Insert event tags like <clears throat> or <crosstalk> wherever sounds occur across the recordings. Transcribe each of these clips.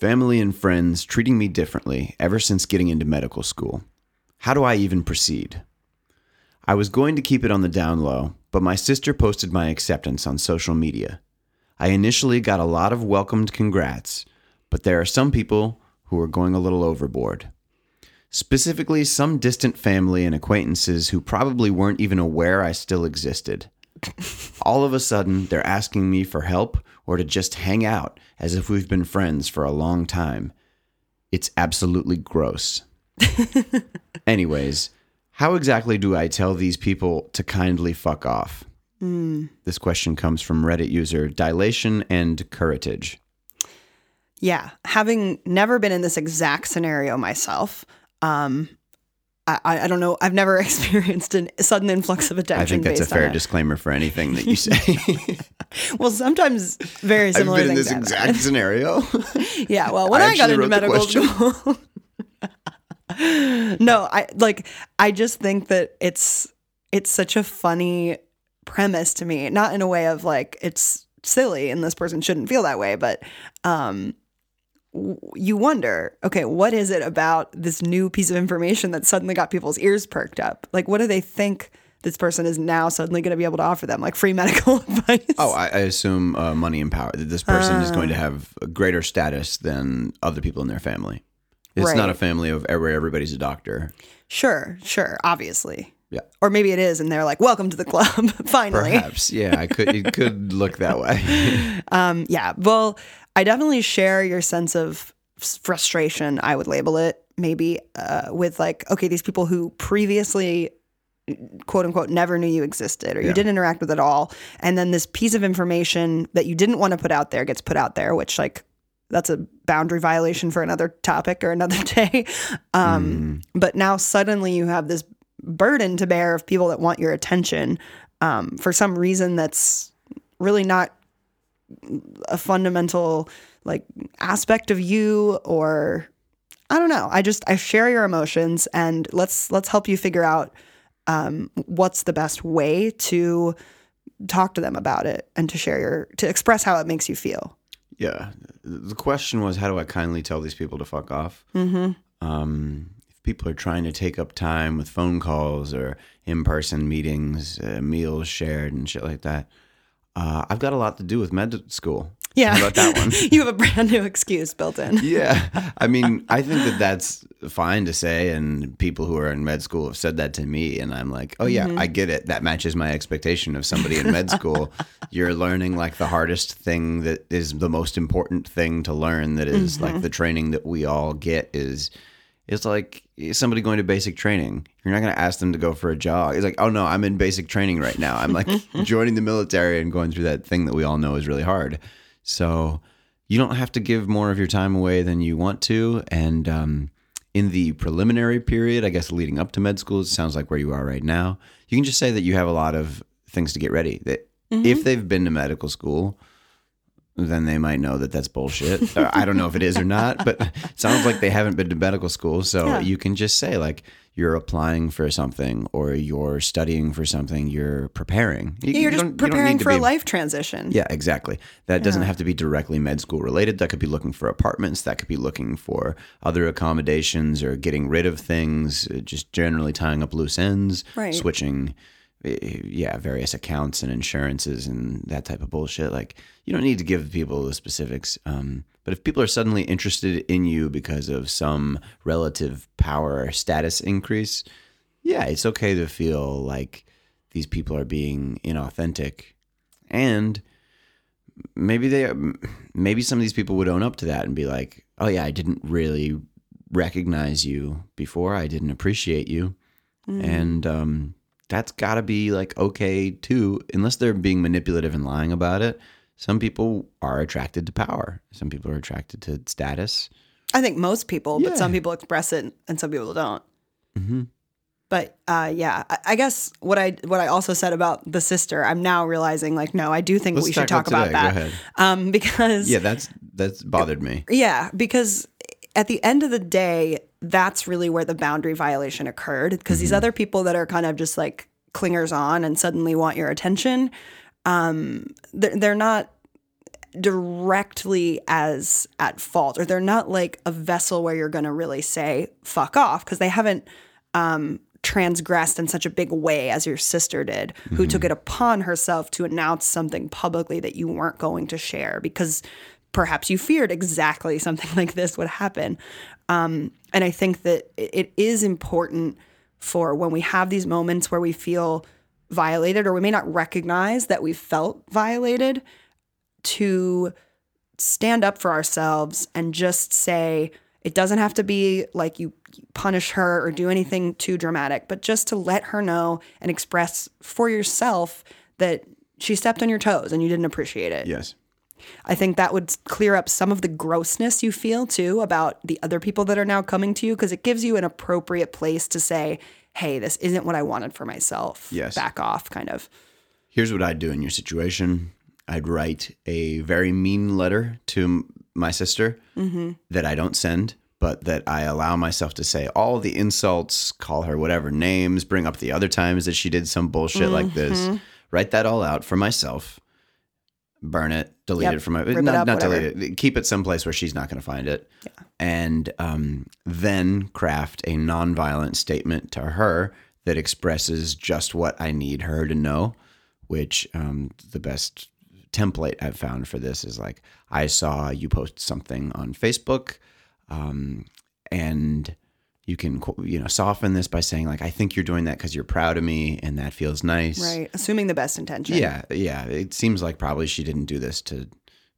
Family and friends treating me differently ever since getting into medical school. How do I even proceed? I was going to keep it on the down low, but my sister posted my acceptance on social media. I initially got a lot of welcomed congrats, but there are some people who are going a little overboard. Specifically, some distant family and acquaintances who probably weren't even aware I still existed. All of a sudden, they're asking me for help or to just hang out as if we've been friends for a long time. It's absolutely gross. <laughs> Anyways, how exactly do I tell these people to kindly fuck off? This question comes from Reddit user Dilation and Courage. Yeah, having never been in this exact scenario myself, um, I, I don't know. I've never <laughs> experienced a sudden influx of attention. I think that's a fair disclaimer for anything that you say. <laughs> Well, sometimes very similar. I've been in this happen. exact scenario. <laughs> Yeah, well, when I I, got into medical school, no, I like. I just think that it's it's such a funny premise to me. Not in a way of like it's silly and this person shouldn't feel that way, but um, you wonder, okay, what is it about this new piece of information that suddenly got people's ears perked up? Like, what do they think? This person is now suddenly going to be able to offer them like free <laughs> medical advice. oh, I, I assume uh, money and power. That this person is going to have a greater status than other people in their family. It's not a family of where everybody's a doctor. Sure, sure, obviously. Yeah. Or maybe it is, and they're like, "Welcome to the club." <laughs> Finally, Perhaps, yeah. I could. It could look that way. <laughs> um, yeah. Well, I definitely share your sense of frustration. I would label it maybe uh, with like, okay, these people who previously quote unquote never knew you existed or you Yeah. didn't interact with at all and then this piece of information that you didn't want to put out there gets put out there which like that's a boundary violation for another topic or another <laughs> day um, but now suddenly you have this burden to bear of people that want your attention um, for some reason that's really not a fundamental like aspect of you or I don't know. I just I share your emotions and let's let's help you figure out um, what's the best way to talk to them about it and to share your to express how it makes you feel. Yeah. The question was, how do I kindly tell these people to fuck off? Mm-hmm. Um, if people are trying to take up time with phone calls or in-person meetings, uh, meals shared, and shit like that, uh, I've got a lot to do with med school. Yeah. How about that one? <laughs> you have a brand new excuse built in. <laughs> yeah. I mean, I think that that's fine to say. And people who are in med school have said that to me. And I'm like, oh, yeah, I get it. That matches my expectation of somebody in med school. <laughs> You're learning like the hardest thing that is the most important thing to learn, that is, like the training that we all get is. It's like somebody going to basic training. You're not going to ask them to go for a jog. It's like, oh no, I'm in basic training right now. I'm like <laughs> joining the military and going through that thing that we all know is really hard. So you don't have to give more of your time away than you want to. And um, in the preliminary period, I guess leading up to med school, it sounds like where you are right now. You can just say that you have a lot of things to get ready. That if they've been to medical school, then they might know that that's bullshit. <laughs> Uh, I don't know if it is or not, but it sounds like they haven't been to medical school. So Yeah. you can just say like you're applying for something or you're studying for something, you're preparing. You- You're you just don't- you preparing for a life transition. yeah, exactly. That doesn't have to be directly med school related. That could be looking for apartments. That could be looking for other accommodations or getting rid of things, uh, just generally tying up loose ends, Right. switching, yeah, various accounts and insurances and that type of bullshit. Like, you don't need to give people the specifics. Um, but if people are suddenly interested in you because of some relative power or status increase, yeah, it's okay to feel like these people are being inauthentic. And maybe they maybe some of these people would own up to that and be like oh yeah i didn't really recognize you before i didn't appreciate you and um, that's got to be like okay too unless they're being manipulative and lying about it some people are attracted to power some people are attracted to status I think most people, but some people express it and some people don't. But uh, yeah, I, I guess what I what I also said about the sister, I'm now realizing like, no, I do think Let's we should talk about that. ahead. Um, <laughs> because yeah that's that's bothered me Yeah, because at the end of the day, that's really where the boundary violation occurred. Because these other people that are kind of just like clingers on and suddenly want your attention, um, they're, they're not directly as at fault or they're not like a vessel where you're going to really say fuck off because they haven't um, transgressed in such a big way as your sister did who took it upon herself to announce something publicly that you weren't going to share because perhaps you feared exactly something <laughs> like this would happen um, and i think that it- is important for when we have these moments where we feel violated or we may not recognize that we felt violated to stand up for ourselves and just say it doesn't have to be like you punish her or do anything too dramatic, but just to let her know and express for yourself that she stepped on your toes and you didn't appreciate it. Yes. I think that would clear up some of the grossness you feel too about the other people that are now coming to you because it gives you an appropriate place to say, hey, this isn't what I wanted for myself. Yes. Back off, kind of. Here's what I'd do in your situation. I'd write a very mean letter to my sister mm-hmm. that I don't send, but that I allow myself to say all the insults, call her whatever names, bring up the other times that she did some bullshit like this. Mm-hmm. Write that all out for myself. Burn it, delete Yep. it from it not, up, not delete it. Keep it someplace where she's not going to find it. And um, then craft a nonviolent statement to her that expresses just what I need her to know which um, the best template I've found for this is like I saw you post something on Facebook, um, and you can you know soften this by saying like I think you're doing that because you're proud of me and that feels nice. Right. Assuming the best intention. Yeah, yeah. It seems like probably she didn't do this to,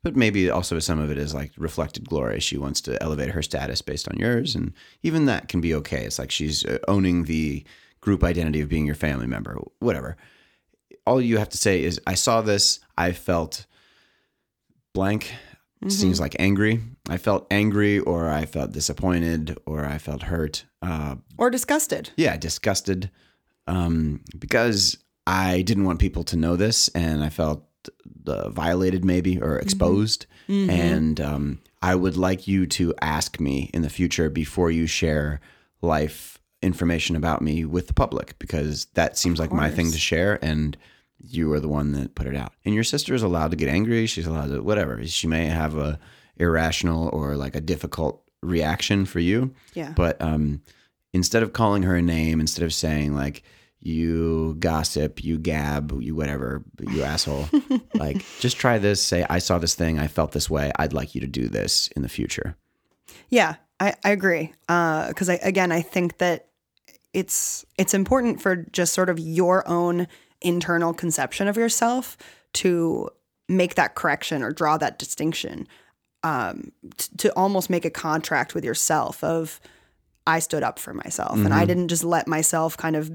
but maybe also some of it is like reflected glory. She wants to elevate her status based on yours, and even that can be okay. It's like she's uh, owning the group identity of being your family member, whatever. All you have to say is, I saw this. I felt blank. Seems like angry. I felt angry, or I felt disappointed, or I felt hurt. Uh, Or disgusted. yeah, disgusted um, because I didn't want people to know this, and I felt uh, violated, maybe or exposed. And um, I would like you to ask me in the future before you share life information about me with the public, because that seems like my thing to share, and you are the one that put it out. And your sister is allowed to get angry. She's allowed to whatever. She may have a irrational or like a difficult reaction for you. Yeah. But um, instead of calling her a name, instead of saying like you gossip, you gab, you whatever, you asshole, <laughs> like just try this. Say I saw this thing, I felt this way. I'd like you to do this in the future. Yeah, I, I agree. Because I, again, I think that it's it's important for just sort of your own internal conception of yourself to make that correction or draw that distinction. Um, t- to almost make a contract with yourself of I stood up for myself and I didn't just let myself kind of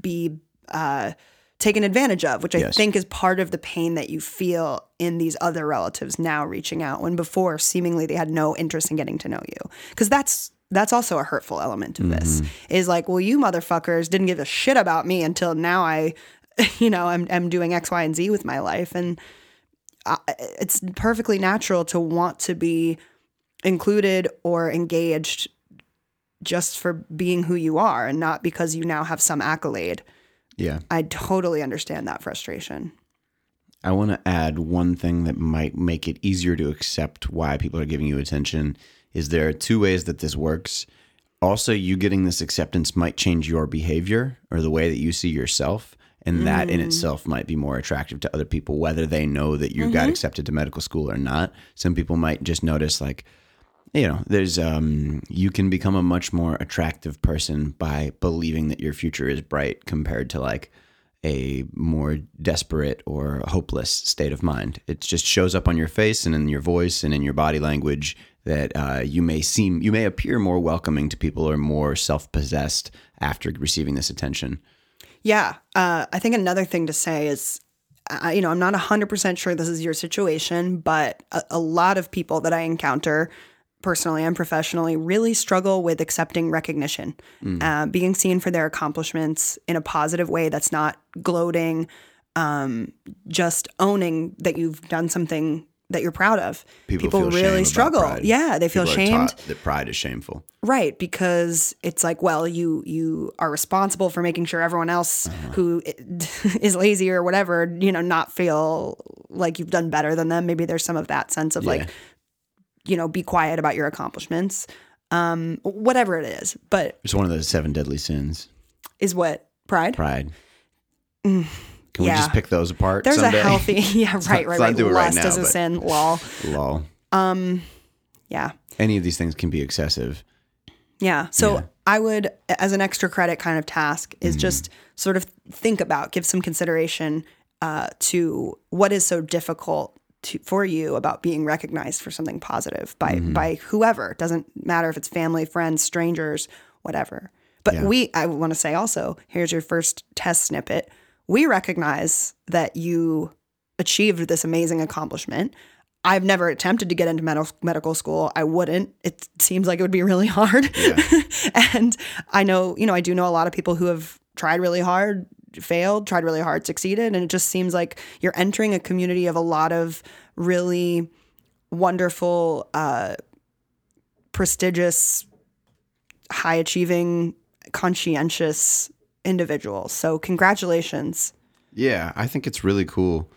be uh, taken advantage of, which I Yes. think is part of the pain that you feel in these other relatives now reaching out when before seemingly they had no interest in getting to know you. Because that's that's also a hurtful element of this. Is like, well, you motherfuckers didn't give a shit about me until now. I, <laughs> you know, I'm I'm doing X, Y, and Z with my life, and I, it's perfectly natural to want to be included or engaged just for being who you are and not because you now have some accolade. Yeah. I totally understand that frustration. I want to add one thing that might make it easier to accept why people are giving you attention. Is there are two ways that this works. Also, you getting this acceptance might change your behavior or the way that you see yourself. And that in itself might be more attractive to other people, whether they know that you got accepted to medical school or not. Some people might just notice, like, you know, there's, um, you can become a much more attractive person by believing that your future is bright compared to like a more desperate or hopeless state of mind. It just shows up on your face and in your voice and in your body language that uh, you may seem, you may appear more welcoming to people or more self possessed after receiving this attention. Yeah. Uh, I think another thing to say is, uh, you know, I'm not 100% sure this is your situation, but a, a lot of people that I encounter personally and professionally really struggle with accepting recognition, uh, being seen for their accomplishments in a positive way that's not gloating, um, just owning that you've done something that you're proud of. People, feel shame really struggle. Yeah, they feel People shamed. that pride is shameful. Right, because it's like, well, you you are responsible for making sure everyone else Uh-huh. who <laughs> is lazy or whatever, you know, not feel like you've done better than them. Maybe there's some of that sense of Yeah. like, you know, be quiet about your accomplishments, um, whatever it is. But It's one of the seven deadly sins. is what pride? Pride. Can we just pick those apart? There's someday? a healthy, <laughs> yeah, right, right, not right. do it right now, is a sin. Lol. Lol. Yeah. Any of these things can be excessive. Yeah. So Yeah. I would, as an extra credit kind of task, is just sort of think about, give some consideration uh, to what is so difficult to, for you about being recognized for something positive by Mm-hmm. by whoever. It doesn't matter if it's family, friends, strangers, whatever. But Yeah. we, I want to say also, here's your first test snippet. We recognize that you achieved this amazing accomplishment. I've never attempted to get into med- medical school. I wouldn't. It seems like it would be really <laughs> hard. and I know, you know, I do know a lot of people who have tried really hard, failed, tried really hard, succeeded. And it just seems like you're entering a community of a lot of really wonderful, uh, prestigious, high achieving, conscientious individuals. So, congratulations. Yeah, I think it's really cool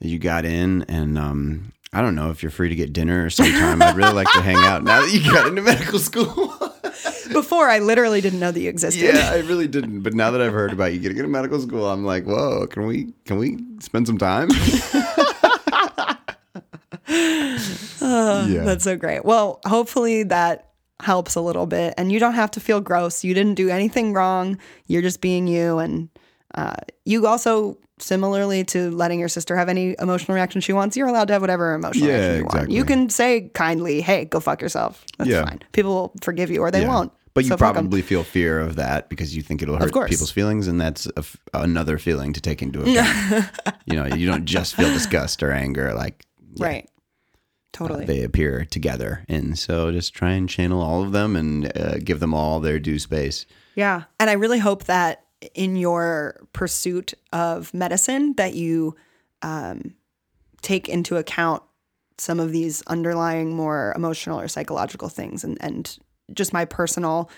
that you got in, and um, I don't know if you're free to get dinner or sometime. I'd really like to hang out now that you got into medical school. <laughs> Before, I literally didn't know that you existed. yeah, I really didn't, but now that I've heard about you getting into medical school, I'm like, whoa, can we can we spend some time? <laughs> <laughs> yeah, That's so great. Well, hopefully that helps a little bit. And you don't have to feel gross. You didn't do anything wrong. You're just being you. And uh, you also, similarly to letting your sister have any emotional reaction she wants, you're allowed to have whatever emotional Yeah, reaction you want. You can say kindly, hey, go fuck yourself. That's Yeah. fine. People will forgive you or they Yeah. won't. But you So probably feel fear of that because you think it'll hurt people's feelings, and that's a f another feeling to take into <laughs> account. you know, you don't just feel disgust or anger; like Right. Totally. they appear together, and so just try and channel all of them and uh, give them all their due space. Yeah. And I really hope that in your pursuit of medicine that you um, take into account some of these underlying more emotional or psychological things and, and just my personal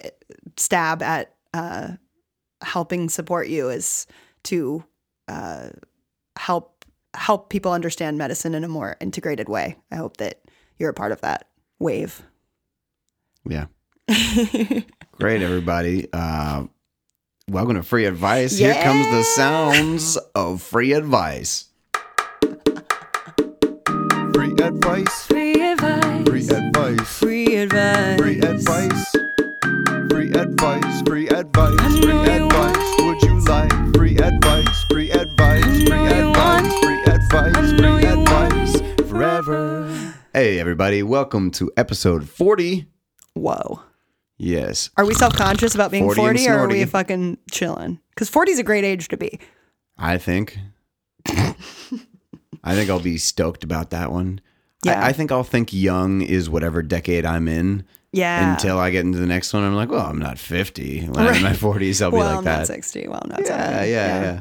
eh, stab at uh, helping support you is to uh, help help people understand medicine in a more integrated way. I hope that you're a part of that wave. Yeah. <laughs> Great, everybody. Uh, welcome to Free Advice. Here comes the sounds of free advice. Free advice. Free advice. Free advice. Free advice. Free advice. Free advice. Free advice. Free advice. Would you like free advice? Free advice. Free know you want advice. Advice. Free advice. Forever. Hey, everybody. Welcome to episode 40. Whoa. Yes. Are we self conscious about being 40 and 40 or are we fucking chilling? Because 40 is a great age to be. I think. <laughs> I think I'll be stoked about that one. Yeah. I, I think I'll think young is whatever decade I'm in Yeah. until I get into the next one. I'm like, well, I'm not 50. When I'm in my 40s, I'll be well, like I'm that. not 60. Well, I'm not yeah, 70. yeah, yeah,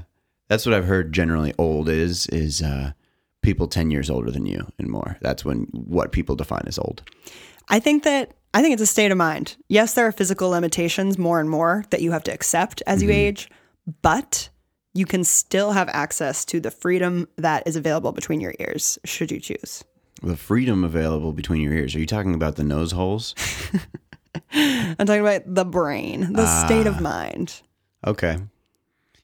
That's what I've heard generally old is is uh, people 10 years older than you and more. That's when what people define as old. I think that I think it's a state of mind. Yes, there are physical limitations more and more that you have to accept as you Mm-hmm. age, but you can still have access to the freedom that is available between your ears, should you choose. The freedom available between your ears. Are you talking about the nose holes? <laughs> I'm talking about the brain, the state Ah. of mind. Okay.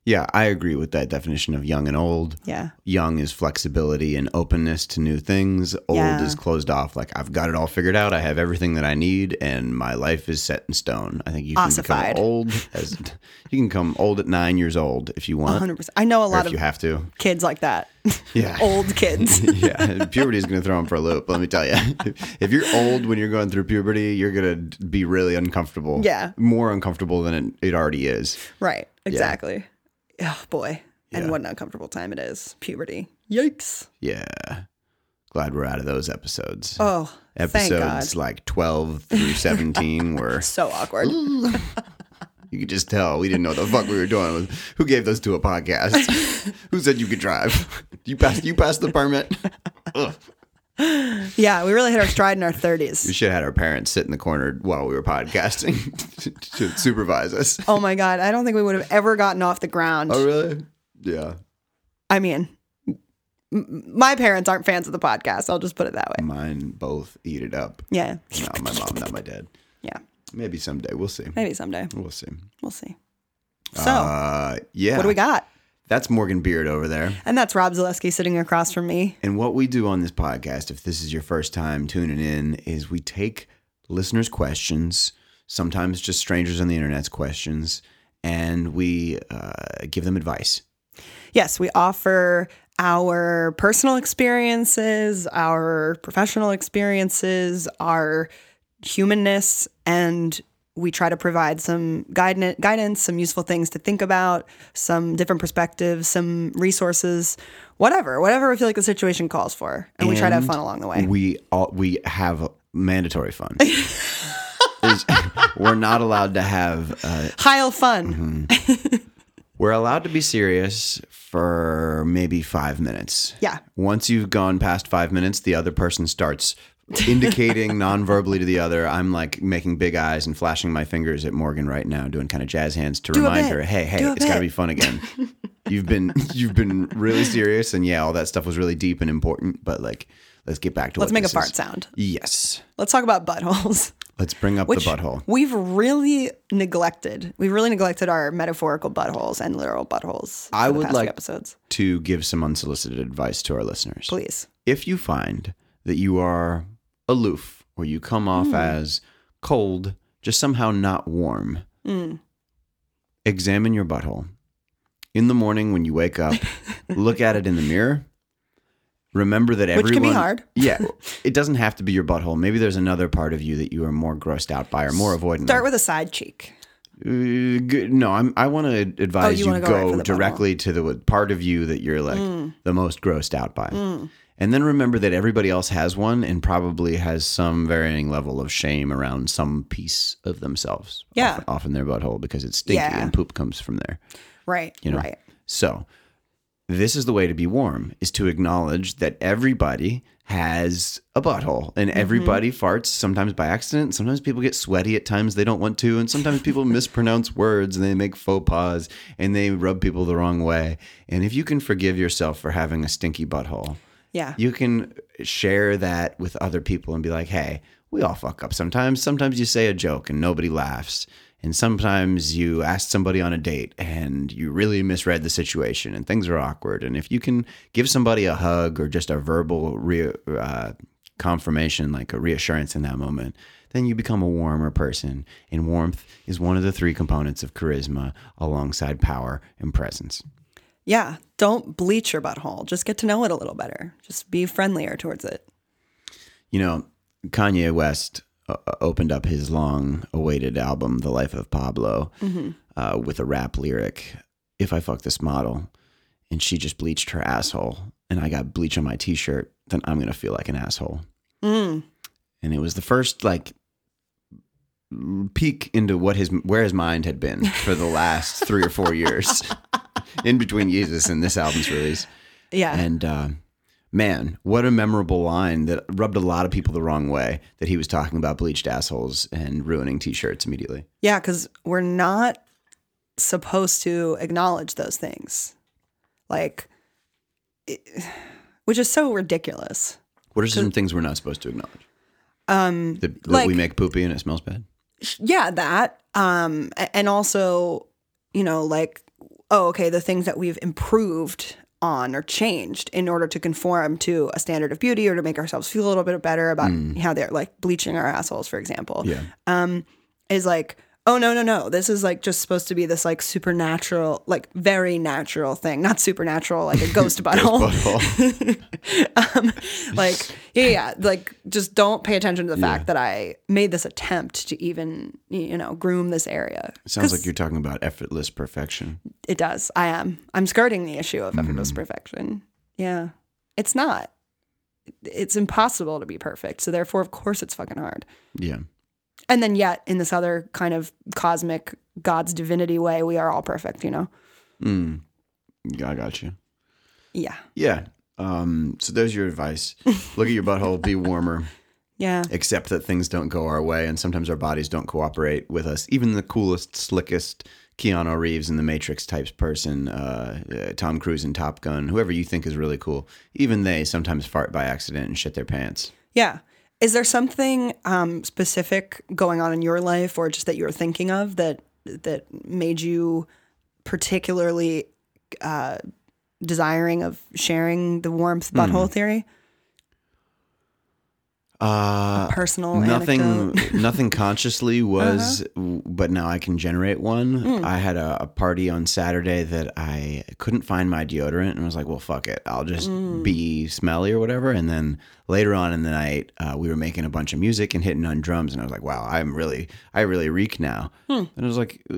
Yeah, I agree with that definition of young and old. Yeah. Young is flexibility and openness to new things. Old Yeah. is closed off. Like I've got it all figured out. I have everything that I need, and my life is set in stone. I think you can Ossified. become old as <laughs> you can come old at nine years old if you want, 100%. I know a lot of you have to. kids like that. Yeah. <laughs> Old kids. <laughs> yeah, puberty is going to throw them for a loop. Let me tell you, if you're old when you're going through puberty, you're going to be really uncomfortable. Yeah. more uncomfortable than it, it already is. right. Exactly. Oh, boy. Yeah. And what an uncomfortable time it is. Puberty. Yikes. Yeah, glad we're out of those episodes. Oh. Episodes like 12 through <laughs> 17 were So awkward. <laughs> you could just tell we didn't know what the fuck we were doing. Who gave those to a podcast? <laughs> Who said you could drive? You passed you passed the permit? ugh. <laughs> Yeah, we really hit our stride in our 30s. We should have had our parents sit in the corner while we were podcasting <laughs> to supervise us. Oh my God. I don't think we would have ever gotten off the ground. Oh, really? Yeah. I mean, m- my parents aren't fans of the podcast. I'll just put it that way. Mine both eat it up. Yeah. No, my mom, not my dad. Yeah. Maybe someday. We'll see. Maybe someday. We'll see. We'll see. So, Uh, yeah. what do we got? That's Morgan Beard over there. And that's Rob Zaleski sitting across from me. And what we do on this podcast, if this is your first time tuning in, is we take listeners' questions, sometimes just strangers on the internet's questions, and we uh, give them advice. Yes, we offer our personal experiences, our professional experiences, our humanness, and we try to provide some guidance, guidance, some useful things to think about, some different perspectives, some resources, whatever, whatever we feel like the situation calls for, and, we try to have fun along the way. We all we have mandatory fun. <laughs> <laughs> We're not allowed to have. Uh, Heil fun. we're allowed to be serious for maybe five minutes. Yeah. Once you've gone past five minutes, the other person starts <laughs> indicating non-verbally to the other. I'm like making big eyes and flashing my fingers at Morgan right now, doing kind of jazz hands to a remind her, "Hey, hey, Do it's got to be fun again." <laughs> you've been you've been really serious, and yeah, all that stuff was really deep and important. But like, let's get back to Let's make a fart is. sound. Yes, Let's talk about buttholes. let's bring up Which the butthole. We've really neglected. We've really neglected our metaphorical buttholes and literal buttholes. I would past like- episodes. To give some unsolicited advice to our listeners. Please. if you find that you are aloof or you come off as cold, just somehow not warm, Mm. examine your butthole. In the morning when you wake up, <laughs> look at it in the mirror. Remember that Which everyone can be hard. yeah, it doesn't have to be your butthole. Maybe there's another part of you that you are more grossed out by or more avoidant. Start with a side cheek. Uh, good- no, I'm, I want to advise Oh, you you, go right go, for the butthole. directly to the part of you that you're like Mm. the most grossed out by. And then remember that everybody else has one and probably has some varying level of shame around some piece of themselves. Yeah. Often, often their butthole because it's stinky Yeah. and poop comes from there. Right. You know? Right. So, this is the way to be warm is to acknowledge that everybody has a butthole and Mm-hmm. everybody farts sometimes by accident. Sometimes people get sweaty at times they don't want to. And sometimes people <laughs> mispronounce words and they make faux pas and they rub people the wrong way. And if you can forgive yourself for having a stinky butthole, Yeah. you can share that with other people and be like, hey, we all fuck up sometimes. Sometimes you say a joke and nobody laughs. And sometimes you ask somebody on a date and you really misread the situation and things are awkward. And if you can give somebody a hug or just a verbal re- uh, confirmation, like a reassurance in that moment, then you become a warmer person. And warmth is one of the three components of charisma alongside power and presence. Yeah. Don't bleach your butthole. Just get to know it a little better. Just be friendlier towards it. You know, Kanye West uh, opened up his long awaited album, The Life of Pablo, uh, with a rap lyric If I fuck this model and she just bleached her asshole and I got bleach on my t shirt, then I'm going to feel like an asshole. Mm. And it was the first, like, peek into what his where his mind had been for the last <laughs> three or four years in between Yeezus and this album's release. Yeah. And uh, man, what a memorable line that rubbed a lot of people the wrong way that he was talking about bleached assholes and ruining t shirts immediately. yeah. Because we're not supposed to acknowledge those things. Like, it, which is so ridiculous. What are some things we're not supposed to acknowledge? Um, That, that Like- we make poopy and it smells bad? Yeah that um and also you know like oh okay the things that we've improved on or changed in order to conform to a standard of beauty or to make ourselves feel a little bit better about how they're like bleaching our assholes for example Yeah. um is like oh no no no this is like just supposed to be this like supernatural like very natural thing not supernatural like a ghost <laughs> butthole <laughs> um, like yeah, yeah, like just don't pay attention to the fact that I made this attempt to even you know groom this area. Sounds like you're talking about effortless perfection. it does. I am. I'm skirting the issue of effortless Mm-hmm. perfection. Yeah, it's not. It's impossible to be perfect. So therefore, of course, it's fucking hard. Yeah. And then yet, in this other kind of cosmic God's divinity way, we are all perfect. You know. Mm. I got you. Yeah. Yeah. Um, so there's your advice. <laughs> Look at your butthole, be warmer, Yeah. accept that things don't go our way, and sometimes our bodies don't cooperate with us. Even the coolest, slickest Keanu Reeves in the Matrix types person, uh, uh, Tom Cruise in Top Gun, whoever you think is really cool, even they sometimes fart by accident and shit their pants. Yeah. Is there something um, specific going on in your life, or just that you're thinking of that that made you particularly uh, desiring of sharing the warmth butthole theory? Uh, Personal nothing. Uh-huh. <laughs> nothing consciously <laughs> was but now i can generate one Hmm. i had a, a party on saturday that i couldn't find my deodorant and I was like well fuck it i'll just Hmm. be smelly or whatever and then later on in the night uh, we were making a bunch of music and hitting on drums and i was like wow i'm really i really reek now Hmm. and i was like uh,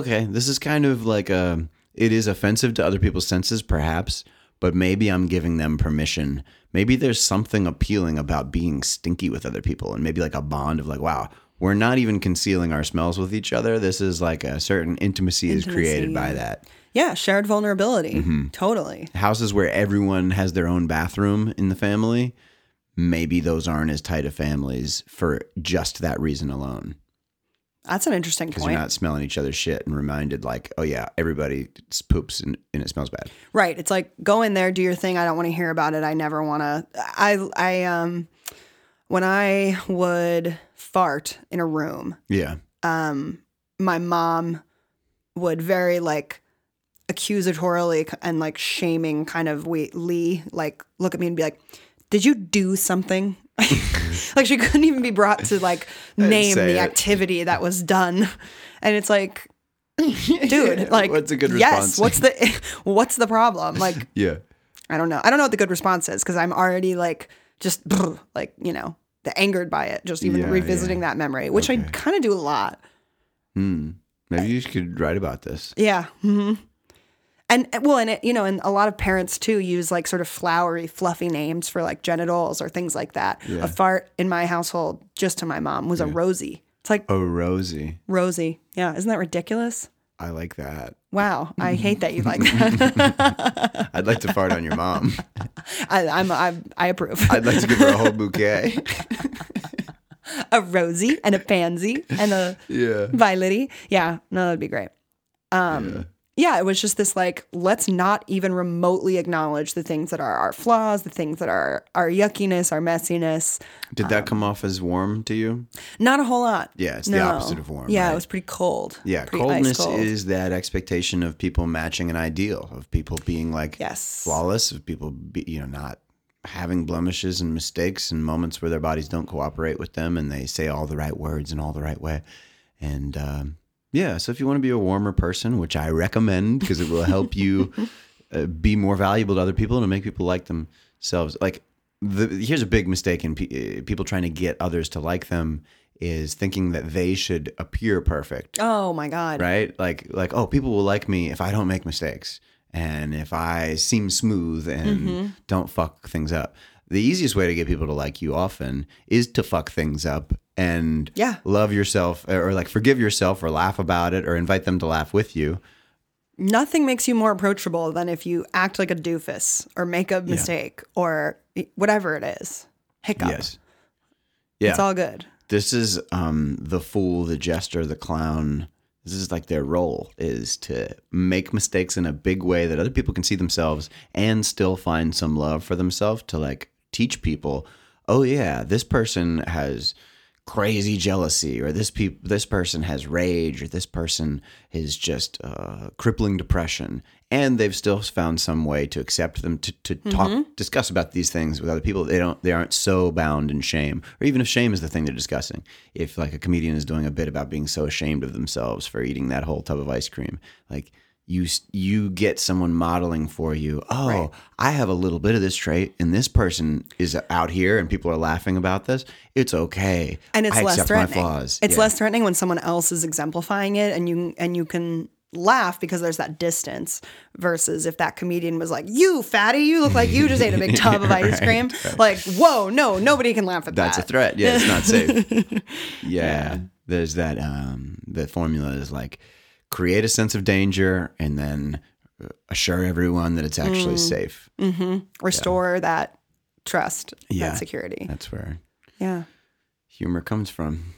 okay this is kind of like a it is offensive to other people's senses perhaps but maybe I'm giving them permission. Maybe there's something appealing about being stinky with other people and maybe like a bond of like, wow, we're not even concealing our smells with each other. This is like a certain intimacy, is created by that. Yeah, shared vulnerability. Mm-hmm. Totally. Houses where everyone has their own bathroom in the family, maybe those aren't as tight of families for just that reason alone. That's an interesting Because point. you're not smelling each other's shit and reminded like, oh yeah, everybody poops and, and it smells bad. Right. It's like go in there, do your thing. I don't want to hear about it. I never want to. I I um when I would fart in a room, Yeah. Um, my mom would very like accusatorily and like shaming kind of we Lee like look at me and be like, "Did you do something?" <laughs> like she couldn't even be brought to like name the it. activity that was done, and it's like, <laughs> dude, like, What's a good response? yes, what's the <laughs> what's the problem? Like, Yeah. I don't know. I don't know what the good response is because I'm already like just <sniffs> like you know the angered by it, just even Yeah, revisiting that memory, which I kind of do a lot. Maybe you could write about this. Yeah. hmm And well, and it, you know, and a lot of parents too use like sort of flowery, fluffy names for like genitals or things like that. Yeah. A fart in my household, just to my mom, was a Rosie. It's like Oh, Rosie. Rosie. Yeah. Isn't that ridiculous? I like that. Wow. I <laughs> hate that you like that. <laughs> I'd like to fart on your mom. <laughs> I, I'm, I'm, I approve. I'd like to give her a whole bouquet. a Rosie and a pansy and a Yeah. violety. Yeah. No, that'd be great. Um, yeah, it was just this like, let's not even remotely acknowledge the things that are our flaws, the things that are our yuckiness, our messiness. Did that come off as warm to you? Not a whole lot. Yeah, it's the opposite of warm, Yeah, right? it was pretty cold. Yeah, Pretty coldness cold. is that expectation of people matching an ideal, of people being like Yes. flawless, of people be, you know not having blemishes and mistakes and moments where their bodies don't cooperate with them and they say all the right words in all the right way. And um, yeah, so if you want to be a warmer person, which I recommend because it will help you <laughs> uh, be more valuable to other people and to make people like themselves. Like the here's a big mistake in pe- uh, people trying to get others to like them is thinking that they should appear perfect Oh my god. right? Like like oh, people will like me if I don't make mistakes and if I seem smooth and Mm-hmm. don't fuck things up. The easiest way to get people to like you often is to fuck things up and Yeah. love yourself or, or like forgive yourself or laugh about it or invite them to laugh with you. Nothing makes you more approachable than if you act like a doofus or make a mistake or whatever it is. Hiccup. Yes. Yeah. It's all good. this is um the fool, the jester, the clown. This is like their role is to make mistakes in a big way that other people can see themselves and still find some love for themselves to like teach people, oh yeah, this person has crazy jealousy or this peop- this person has rage or this person is just uh, crippling depression and they've still found some way to accept them to, to talk discuss about these things with other people. They don't they aren't so bound in shame or even if shame is the thing they're discussing. If like a comedian is doing a bit about being so ashamed of themselves for eating that whole tub of ice cream like you you get someone modeling for you oh i have a little bit of this trait and this person is out here and people are laughing about this it's okay and it's I less threatening. my flaws It's Yeah. less threatening when someone else is exemplifying it, and you and you can laugh because there's that distance. Versus if that comedian was like, "You fatty, you look like you just ate a big <laughs> tub of ice cream." <laughs> Like, whoa, no, nobody can laugh at that's that. That's a threat yeah it's not safe <laughs> yeah. there's that um the formula is like create a sense of danger and then assure everyone that it's actually Mm. safe. Restore that trust, Yeah. that security. That's where Yeah. humor comes from.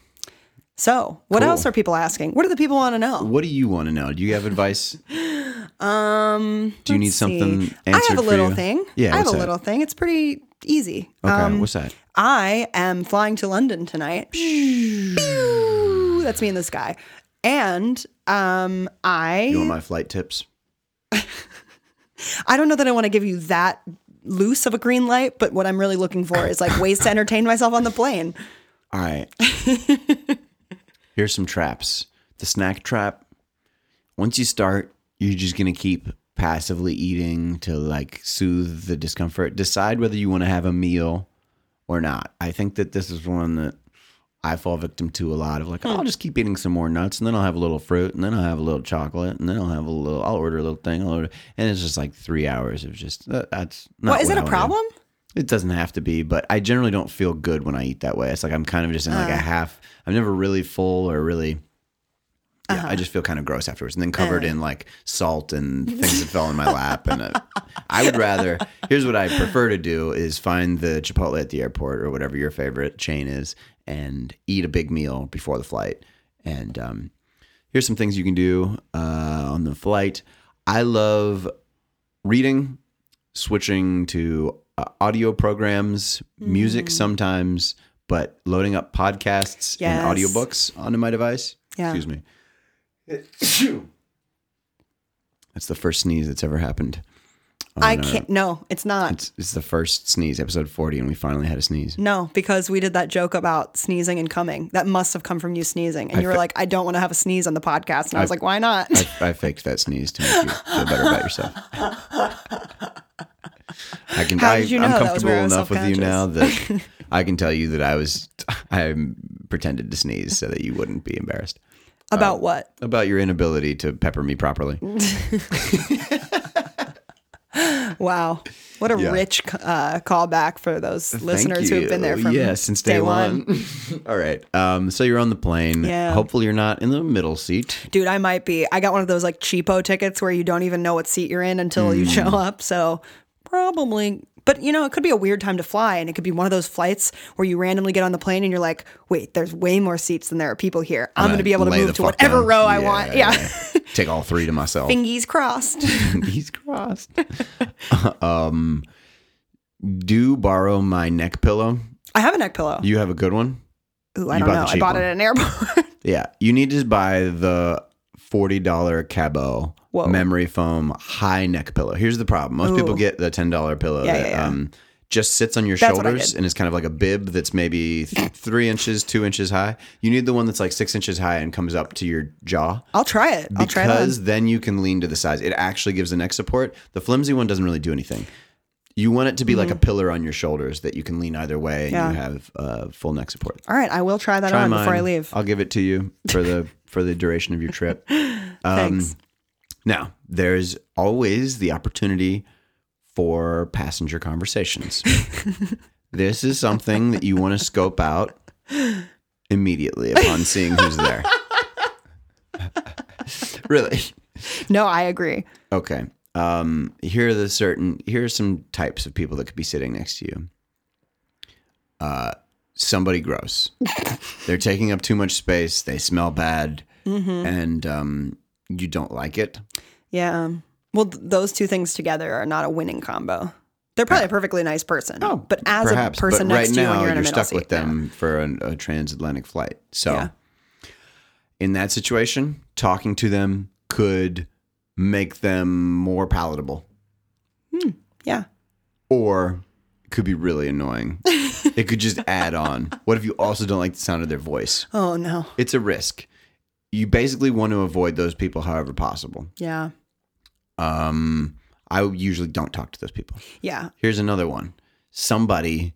So, what Cool. else are people asking? What do the people want to know? What do you want to know? Do you have advice? <laughs> Um, Do you need something see. I have a little thing. Yeah, I have a that? little thing. It's pretty easy. Okay, Um, what's that? I am flying to London tonight. That's me in the sky. And um, I You want my flight tips? <laughs> I don't know that I want to give you that loose of a green light, but what I'm really looking for is like ways to <laughs> entertain myself on the plane. All right. <laughs> Here's some traps. The snack trap. Once you start, you're just going to keep passively eating to like soothe the discomfort. Decide whether you want to have a meal or not. I think that this is one that I fall victim to a lot of like, oh, I'll just keep eating some more nuts and then I'll have a little fruit and then I'll have a little chocolate and then I'll have a little, I'll order a little thing. I'll order, and it's just like three hours of just, that, that's not What is what it I a do. problem? It doesn't have to be, but I generally don't feel good when I eat that way. It's like I'm kind of just in like Uh. a half. I'm never really full or really. Yeah, Uh-huh. I just feel kind of gross afterwards, and then covered in like salt and <laughs> things that fell in my lap. And uh, I would rather. Here's what I prefer to do: is find the Chipotle at the airport or whatever your favorite chain is, and eat a big meal before the flight. And um, here's some things you can do uh, on the flight. I love reading, switching to uh, audio programs, music sometimes, but loading up podcasts Yes. and audiobooks onto my device. Yeah. Excuse me. <coughs> That's the first sneeze that's ever happened. I uh, can't. No, it's not. It's, it's the first sneeze, episode 40, and we finally had a sneeze. No, because we did that joke about sneezing and coming. That must have come from you sneezing. And you were fe- like, I don't want to have a sneeze on the podcast. And I was like, why not? I, I faked that sneeze to make you feel better about yourself. I can. How I, did you know I'm that was where comfortable I was enough with you now that I can tell you that I was. <laughs> I pretended to sneeze so that you wouldn't be embarrassed about what? about your inability to pepper me properly. <laughs> Wow. What a Yeah. rich uh, callback for those listeners who have been there from yeah since day, one. <laughs> All right. Um. So you're on the plane. Yeah. Hopefully you're not in the middle seat. Dude, I might be. I got one of those like cheapo tickets where you don't even know what seat you're in until you Hmm. show up. So probably. But you know, it could be a weird time to fly, and it could be one of those flights where you randomly get on the plane and you're like, "Wait, there's way more seats than there are people here. I'm, going to be able to move to whatever down. row I want." Yeah, <laughs> Take all three to myself. fingies crossed. <laughs> He's crossed. <laughs> um, do borrow my neck pillow. I have a neck pillow. You have a good one. Ooh, I you don't know. I bought one. it at an airport. Yeah, you need to buy the forty dollar Cabeau Whoa. memory foam high neck pillow. Here's the problem: most people get the ten dollar pillow Yeah, that yeah, yeah. um just sits on your That's shoulders and is kind of like a bib that's maybe <clears throat> th- three inches, two inches high. You need the one that's like six inches high and comes up to your jaw. I'll try it. I'll try because then you can lean to the sides. It actually gives the neck support. The flimsy one doesn't really do anything. You want it to be like a pillar on your shoulders that you can lean either way and Mm-hmm. You have uh, full neck support. All right, I will try that Try on before I leave. I'll give it to you for the for the duration of your trip. <laughs> Thanks. Now, there's always the opportunity for passenger conversations. <laughs> this is something that you want to scope out immediately upon seeing who's there. <laughs> really? No, I agree. Okay. Um, here are the certain here are some types of people that could be sitting next to you. Uh, somebody gross. <laughs> They're taking up too much space. They smell bad, Mm-hmm. and um, you don't like it. Yeah. Um, well, th- those two things together are not a winning combo. They're probably a ah. perfectly nice person. Oh, but as Oh, Perhaps, a person but next right to you now when you're in a middle stuck seat, with them for an, a transatlantic flight. So, Yeah. in that situation, talking to them could make them more palatable. Yeah. yeah. or it could be really annoying. <laughs> it could just add on. What if you also don't like the sound of their voice? Oh no. It's a risk. You basically want to avoid those people however possible. Yeah. Um, I usually don't talk to those people. Yeah. Here's another one somebody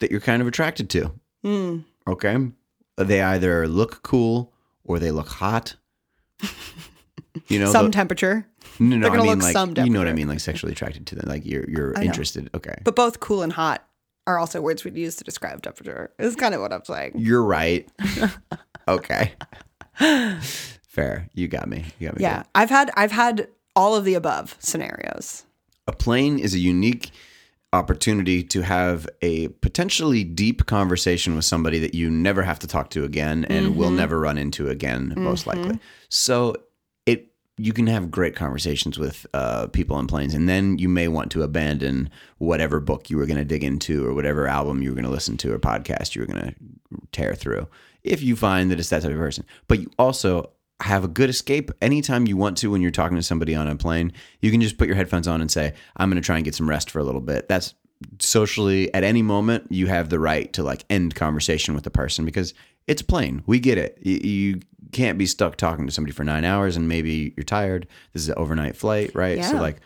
that you're kind of attracted to. Mm. Okay. They either look cool or they look hot. <laughs> You know, some the- temperature, no, no, they're I mean look like you know what I mean, like sexually attracted to them, like you're you're I know. interested. Okay, but both cool and hot are also words we'd use to describe temperature. Is kind of what I'm saying. You're right. <laughs> okay. Fair. You got me. You got me. Yeah. I've had I've had all of the above scenarios. A plane is a unique opportunity to have a potentially deep conversation with somebody that you never have to talk to again and will never run into again, most likely. So it you can have great conversations with uh, people on planes, and then you may want to abandon whatever book you were going to dig into, or whatever album you were going to listen to, or podcast you were going to tear through. If you find that it's that type of person, but you also have a good escape anytime you want to when you're talking to somebody on a plane. You can just put your headphones on and say, "I'm going to try and get some rest for a little bit." That's socially at any moment you have the right to like end conversation with the person because it's a plane. We get it. You, you can't be stuck talking to somebody for nine hours and maybe you're tired. This is an overnight flight, right? So like,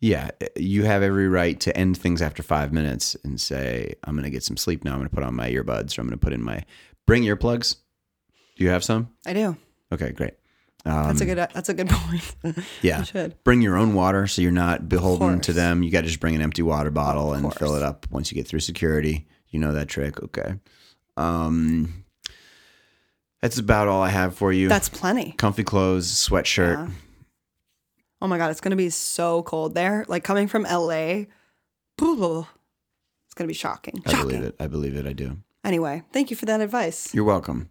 yeah, you have every right to end things after five minutes and say, "I'm going to get some sleep now. I'm going to put on my earbuds or I'm going to put in my bring earplugs." Do you have some? I do. Okay, great. That's a good. That's a good <laughs> point. Yeah. You should. Bring your own water so you're not beholden to them. You got to just bring an empty water bottle and fill it up once you get through security. You know that trick. Okay. Um, that's about all I have for you. That's plenty. comfy clothes, sweatshirt. Yeah. Oh my god, it's gonna be so cold there. Like coming from LA, <laughs> it's gonna be shocking. I Shocking. believe it. I believe it. I do. Anyway, thank you for that advice. You're welcome.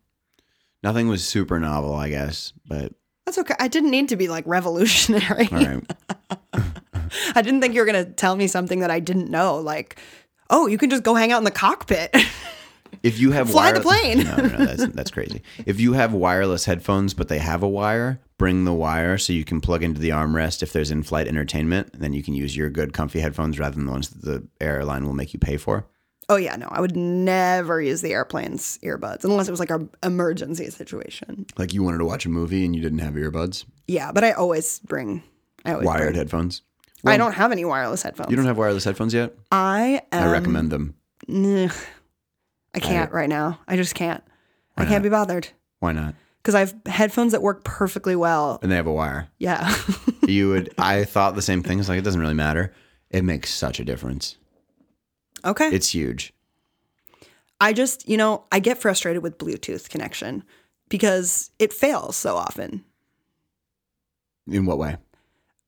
Nothing was super novel, I guess, but That's okay. I didn't need to be like revolutionary. all right. <laughs> I didn't think you were gonna tell me something that I didn't know. Like, oh, you can just go hang out in the cockpit. <laughs> If you have Fly the plane. no, no, no, that's that's crazy. If you have wireless headphones, but they have a wire, bring the wire so you can plug into the armrest if there's in-flight entertainment. And then you can use your good, comfy headphones rather than the ones that the airline will make you pay for. Oh yeah, no, I would never use the airplane's earbuds unless it was like an emergency situation. Like you wanted to watch a movie and you didn't have earbuds, Yeah, but I always bring. I always wired bring- headphones. I don't have any wireless headphones. You don't have wireless headphones yet? I am. I recommend them. Ugh. I can't right now. I just can't. I can't be bothered Why not? because I have headphones that work perfectly well. And they have a wire. Yeah. <laughs> You would. I thought the same thing. It's like it doesn't really matter. It makes such a difference. Okay. It's huge. I just, you know, I get frustrated with Bluetooth connection because it fails so often. In what way?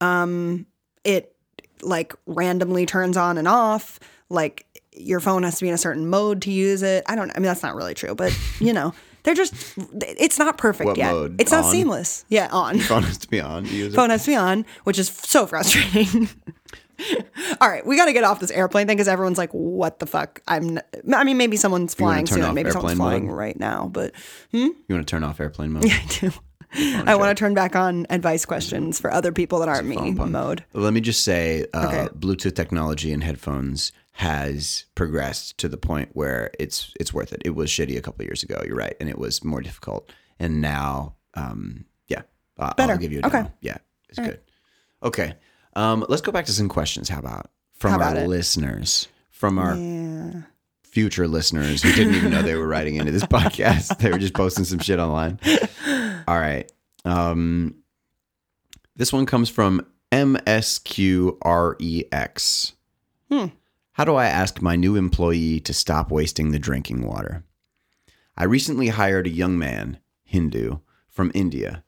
Um, it like randomly turns on and off. Like your phone has to be in a certain mode to use it. I don't. I mean, that's not really true, but <laughs> you know, they're just. It's not perfect What yet. mode? It's not On? seamless. Yeah, on. Phone has to be on. You use it. phone has to be on, which is so frustrating. <laughs> <laughs> All right, we got to get off this airplane thing because everyone's like, "What the fuck?" I'm. n- I mean, maybe someone's flying soon. Maybe someone's flying mode? right now, but You want to turn off airplane mode? <laughs> Yeah, I do. I want to turn back on advice questions for other people that aren't me pun. mode. Let me just say, uh, Okay. Bluetooth technology in headphones has progressed to the point where it's it's worth it. It was shitty a couple years ago. You're right, and it was more difficult. And now, um, yeah, uh, Better. I'll give you a Okay. Yeah, it's good. Okay, um, let's go back to some questions. How about from How our it? listeners, from our Yeah. future listeners who didn't even know they were writing into this <laughs> podcast. They were just posting some shit online. All right. Um, this one comes from MSQREX. Hmm. How do I ask my new employee to stop wasting the drinking water? I recently hired a young man, Hindu, from India.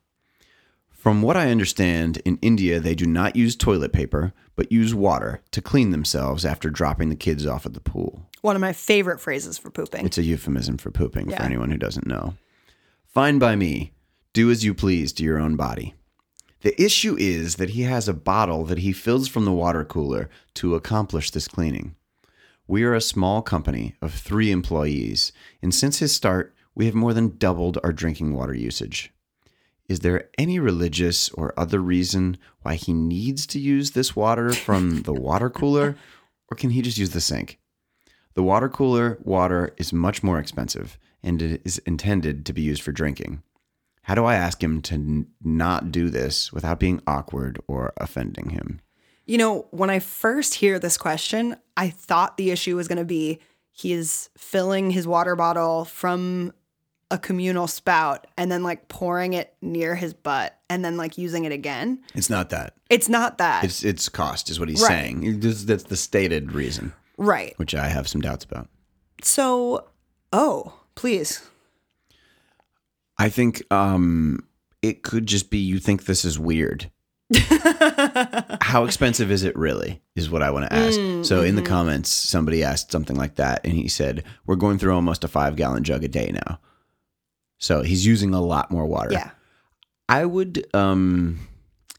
From what I understand, in India, they do not use toilet paper, but use water to clean themselves after dropping the kids off at the pool. One of my favorite phrases for pooping. It's a euphemism for pooping for anyone who doesn't know. Fine by me. Do as you please to your own body. The issue is that he has a bottle that he fills from the water cooler to accomplish this cleaning. We are a small company of three employees, and since his start, we have more than doubled our drinking water usage. Is there any religious or other reason why he needs to use this water from <laughs> the water cooler, or can he just use the sink? The water cooler water is much more expensive and it is intended to be used for drinking. How do I ask him to n- not do this without being awkward or offending him? You know, when I first hear this question, I thought the issue was going to be he is filling his water bottle from a communal spout and then like pouring it near his butt and then like using it again. It's not that. It's not that. It's it's cost is what he's Right. saying. Just- That's the stated reason, right. which I have some doubts about. So, oh, please. I think um, it could just be you think this is weird. <laughs> how expensive is it really? Is what I want to ask. Mm, so in the mm-hmm. comments, somebody asked something like that, and he said, "We're going through almost a five gallon jug a day now." So he's using a lot more water. Yeah. I would, um,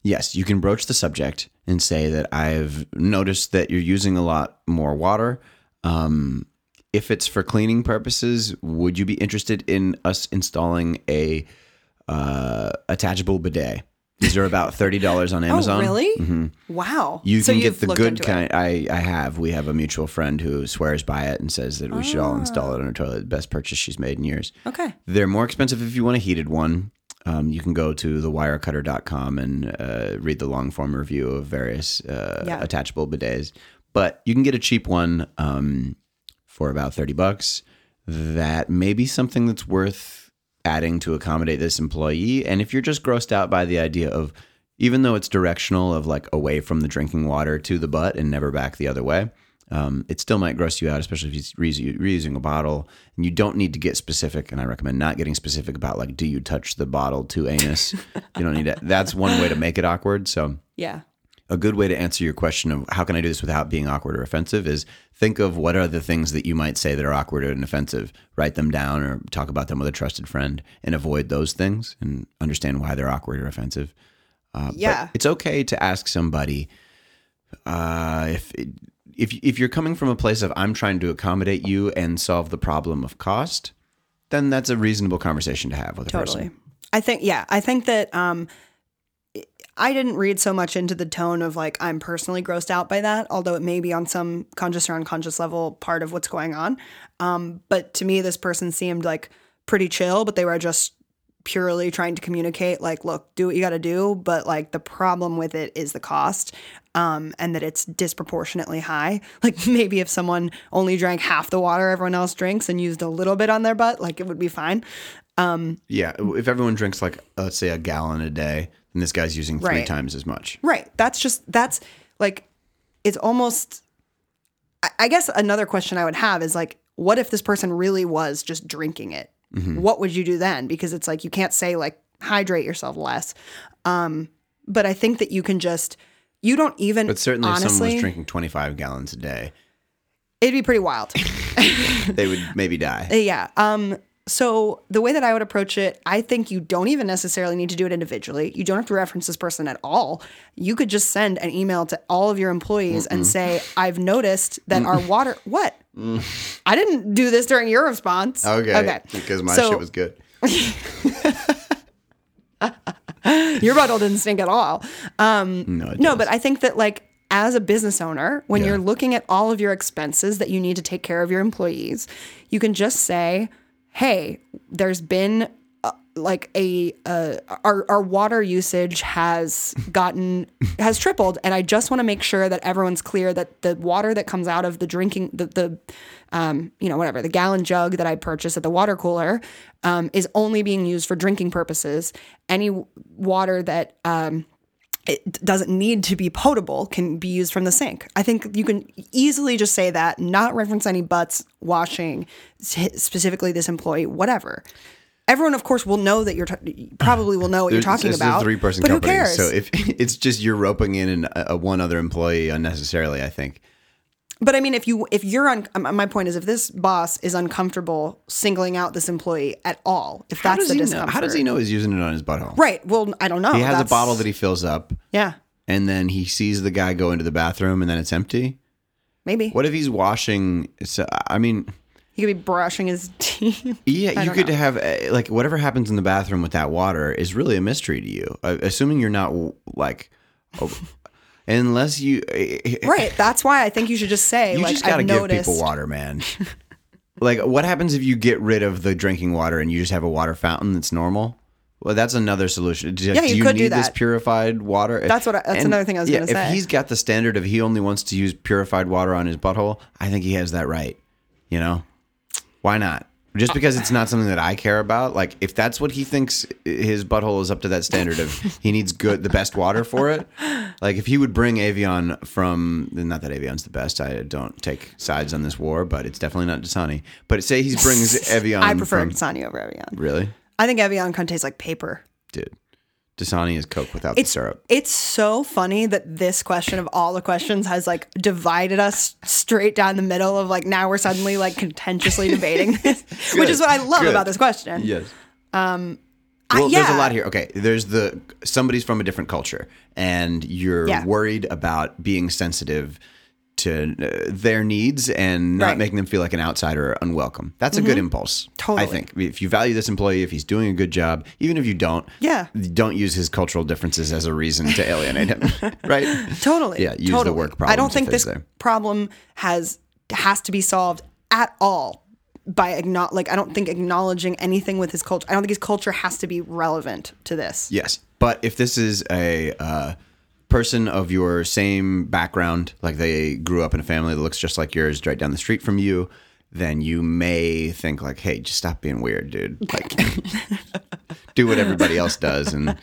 yes, you can broach the subject and say that I've noticed that you're using a lot more water. Um, if it's for cleaning purposes, would you be interested in us installing a uh, attachable bidet? These are about thirty dollars on Amazon. Oh, really? Mhm. Wow. You So can get the good kind. I, I have. We have a mutual friend who swears by it and says that we should all install it on her toilet. Best purchase she's made in years. Okay. They're more expensive if you want a heated one. Um, you can go to thewirecutter.com and uh, read the long form review of various uh, Yeah. attachable bidets. But you can get a cheap one um, for about 30 bucks. That may be something that's worth adding to accommodate this employee. And if you're just grossed out by the idea of, even though it's directional of like away from the drinking water to the butt and never back the other way, um, it still might gross you out, especially if you're reusing a bottle. And you don't need to get specific. And I recommend not getting specific about like, do you touch the bottle to anus? you don't need to. That's one way to make it awkward. So <laughs> Yeah. A good way to answer your question of how can I do this without being awkward or offensive is think of what are the things that you might say that are awkward and offensive. Write them down or talk about them with a trusted friend and avoid those things and understand why they're awkward or offensive. Uh, but Yeah. it's okay to ask somebody uh, if if if you're coming from a place of I'm trying to accommodate you and solve the problem of cost, then that's a reasonable conversation to have with a Totally. person. I think yeah, I think that um I didn't read so much into the tone of like I'm personally grossed out by that, although it may be on some conscious or unconscious level part of what's going on. Um, but to me, this person seemed like pretty chill, but they were just purely trying to communicate like, look, do what you got to do, but like the problem with it is the cost. Um, and that it's disproportionately high. <laughs> Like maybe if someone only drank half the water everyone else drinks and used a little bit on their butt, like it would be fine. Yeah, if everyone drinks like let's say a gallon a day, then this guy's using three Right. times as much. Right. That's just that's like it's almost I- I guess another question I would have is like what if this person really was just drinking it? What would you do then? Because it's like you can't say like hydrate yourself less. Um but I think that you can just you don't even But certainly, if someone was drinking 25 gallons a day, it'd be pretty wild. <laughs> they would maybe die. <laughs> Yeah. Um so the way that I would approach it, I think you don't even necessarily need to do it individually. You don't have to reference this person at all. You could just send an email to all of your employees and say, "I've noticed that our water <laughs> what? I didn't do this during your response." Okay. Okay. Because my So- shit was good. <laughs> your bottle didn't stink at all. Um, No, no, but I think that like as a business owner, when Yeah. you're looking at all of your expenses that you need to take care of your employees, you can just say, "Hey, there's been uh, like a uh, our our water usage has gotten has tripled, and I just want to make sure that everyone's clear that the water that comes out of the drinking the the um, you know, whatever, the gallon jug that I purchased at the water cooler um, is only being used for drinking purposes. Any water that um, it doesn't need to be potable can be used from the sink. I think you can easily just say that, not reference any butts, washing, specifically this employee, whatever. Everyone, of course, will know that you're t- probably will know what you're talking about. a three person but company. who cares? So if <laughs> it's just you're roping in an, a, one other employee unnecessarily, I think. But I mean, if you if you're on, um, my point is, if this boss is uncomfortable singling out this employee at all, if How that's the he know, discomfort, how does he know he's using it on his butthole? Right. Well, I don't know. He has a bottle that he fills up, Yeah, and then he sees the guy go into the bathroom, and then it's empty. maybe What if he's washing? So, I mean, he could be brushing his <laughs> teeth. Yeah, you could know. have uh, like whatever happens in the bathroom with that water is really a mystery to you. Uh, assuming you're not like, oh, unless you right. That's why I think you should just say, you like, just got to I've give noticed. people water, man. <laughs> like, what happens if you get rid of the drinking water and you just have a water fountain that's normal? Well, that's another solution. Do, Yeah, do you you could do need this that. purified water? That's what I- that's another thing I was yeah, gonna say. If he's got the standard of he only wants to use purified water on his butthole, I think he has that right. You know, why not? Just because it's not something that I care about, like if that's what he thinks his butthole is up to that standard of <laughs> he needs good the best water for it. Like if he would bring Evian from not that Evian's the best, I don't take sides on this war, but it's definitely not Dasani. But say he brings <laughs> Evian. I prefer from Dasani over Evian. Really? I think Evian kind of tastes like paper. Dude. Dasani is Coke without It's the syrup. it's so funny that this question of all the questions has like divided us straight down the middle of like now we're suddenly like contentiously <laughs> debating this, which is what I love Good. about this question. Yes. Um, I- Well, there's a lot here. Okay, there's the somebody's from a different culture, and you're Yeah. worried about being sensitive to uh, their needs and not Right. Mm-hmm. making them feel like an outsider or unwelcome. That's a good impulse. Totally. I think if you value this employee, if he's doing a good job, even if you don't, Yeah. don't use his cultural differences as a reason to alienate him. <laughs> right? Totally. Yeah, use the work problem. I don't think this there. problem has has to be solved at all by acknow- like I don't think acknowledging anything with his culture. I don't think his culture has to be relevant to this. Yes, but if this is a uh, person of your same background, like they grew up in a family that looks just like yours, right down the street from you, then you may think like, "Hey, just stop being weird, dude. Like, <laughs> do what everybody else does and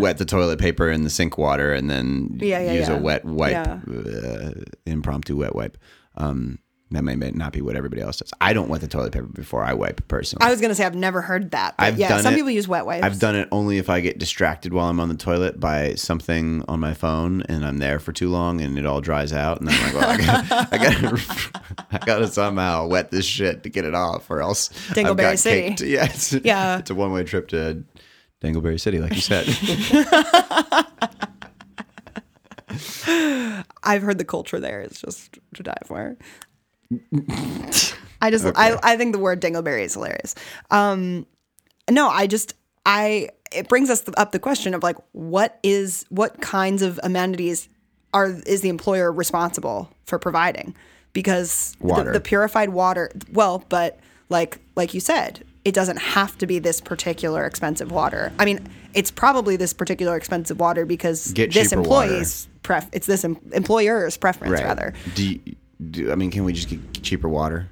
wet the toilet paper in the sink water, and then Yeah, yeah, use yeah. a wet wipe, uh, impromptu wet wipe." Um, that may, may not be what everybody else does. I don't wet the toilet paper before I wipe personally. I was gonna say I've never heard that. But I've yeah, done some it. people use wet wipes. I've done it only if I get distracted while I'm on the toilet by something on my phone and I'm there for too long and it all dries out and I'm like, well, I gotta, I gotta, <laughs> I gotta somehow wet this shit to get it off or else Dingleberry got City. caked. <laughs> Yeah, it's, Yeah. it's a one way trip to Dingleberry City, like you said. <laughs> I've heard the culture there is just to die for. I just I, I think the word dingleberry is hilarious. Um, no, I just I it brings us up the question of like what is what kinds of amenities are is the employer responsible for providing? Because the, the purified water well but like like you said it doesn't have to be this particular expensive water. I mean it's probably this particular expensive water because Get this employee's pref it's this em- employer's preference rather. Do, you, do I mean, can we just get cheaper water?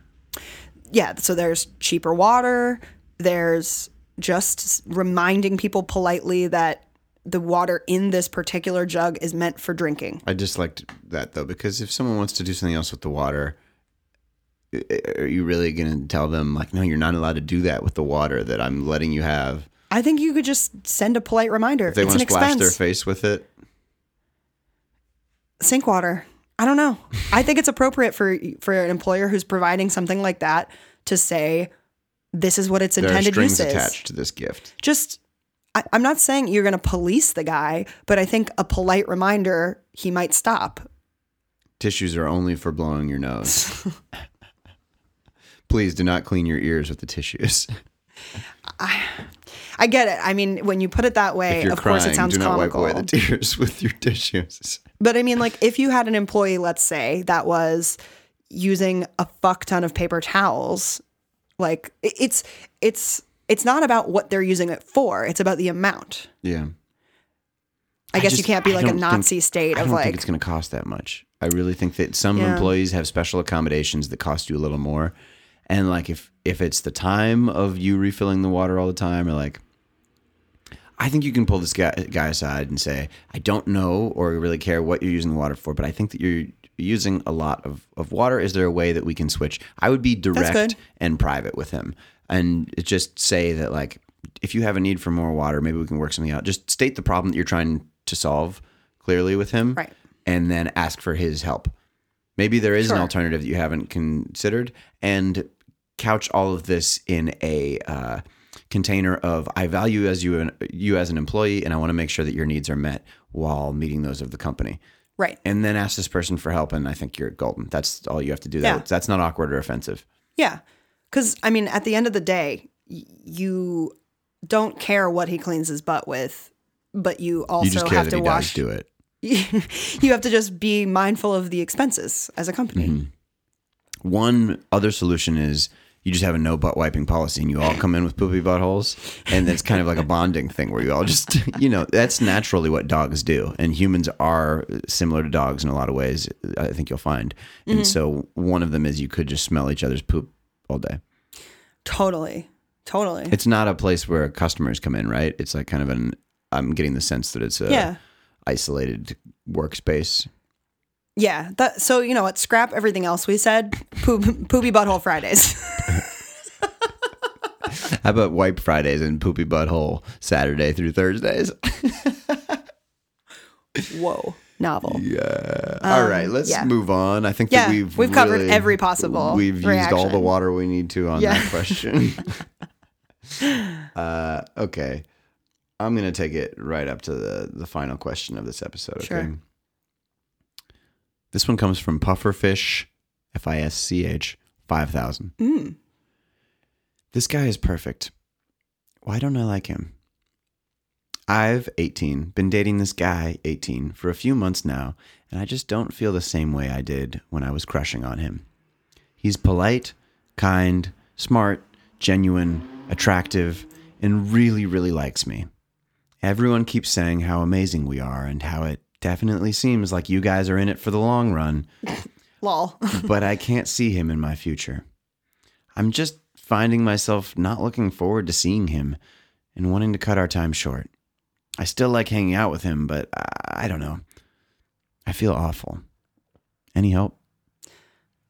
yeah, so there's cheaper water. There's just reminding people politely that the water in this particular jug is meant for drinking. I just liked that though because if someone wants to do something else with the water, are you really going to tell them like, no, you're not allowed to do that with the water that I'm letting you have? I think you could just send a polite reminder. If they it's want an to splash expense. their face with it, Sink water. I don't know. I think it's appropriate for for an employer who's providing something like that to say, "This is what its there are intended strings use attached to this gift. Just, I, I'm not saying you're going to police the guy, but I think a polite reminder he might stop. Tissues are only for blowing your nose. <laughs> Please do not clean your ears with the tissues. I get it. I mean, when you put it that way, of crying, course it sounds do not comical. wipe away the tears <laughs> with your tissues. but I mean, like, if you had an employee, let's say, that was using a fuck ton of paper towels, like it's it's it's not about what they're using it for. It's about the amount. Yeah. I, guess you can't be I like a don't think- Nazi state I of don't like think it's going to cost that much. I really think that some Yeah. employees have special accommodations that cost you a little more. And like if if it's the time of you refilling the water all the time or like I think you can pull this guy, guy aside and say, I don't know or really care what you're using the water for, but I think that you're using a lot of, of water. Is there a way that we can switch? I would be direct and private with him and just say that, like, if you have a need for more water, maybe we can work something out. Just state the problem that you're trying to solve clearly with him. Right. And then ask for his help. Maybe there is an alternative that you haven't considered and couch all of this in a uh, container of I value as you you as an employee and I want to make sure that your needs are met while meeting those of the company. right. And then ask this person for help and I think you're golden. That's all you have to do. Yeah. That, that's not awkward or offensive. Yeah. Because, I mean, at the end of the day, y- you don't care what he cleans his butt with, but you also You have to wash. do it. <laughs> you have to just be mindful of the expenses as a company. Mm-hmm. One other solution is you just have a no butt wiping policy and you all come in with poopy buttholes. And it's kind of like a bonding thing where you all just, <laughs> you know, that's naturally what dogs do. And humans are similar to dogs in a lot of ways, I think you'll find. Mm-hmm. And so one of them is you could just smell each other's poop all day. Totally. Totally. It's not a place where customers come in, right? It's like kind of an, I'm getting the sense that it's a yeah. isolated workspace. Yeah. That, so, you know what? Scrap everything else we said. Poop, poopy butthole Fridays. <laughs> How about wipe Fridays and poopy butthole Saturday through Thursdays? <laughs> Whoa, novel. Yeah. All right, let's yeah. move on. I think Yeah, that we've we've covered really- every possible We've used all the water we need to on Yeah. that <laughs> question. uh, okay, I'm gonna take it right up to the the final question of this episode. Okay. Sure. This one comes from Pufferfish, F I S C H, five thousand. Mm. This guy is perfect. Why don't I like him? I've 18, been dating this guy, 18, for a few months now, and I just don't feel the same way I did when I was crushing on him. He's polite, kind, smart, genuine, attractive, and really, really likes me. Everyone keeps saying how amazing we are and how it definitely seems like you guys are in it for the long run <laughs> Lol. <laughs> but I can't see him in my future. I'm just finding myself not looking forward to seeing him and wanting to cut our time short. I still like hanging out with him, but I, I don't know. I feel awful. Any help?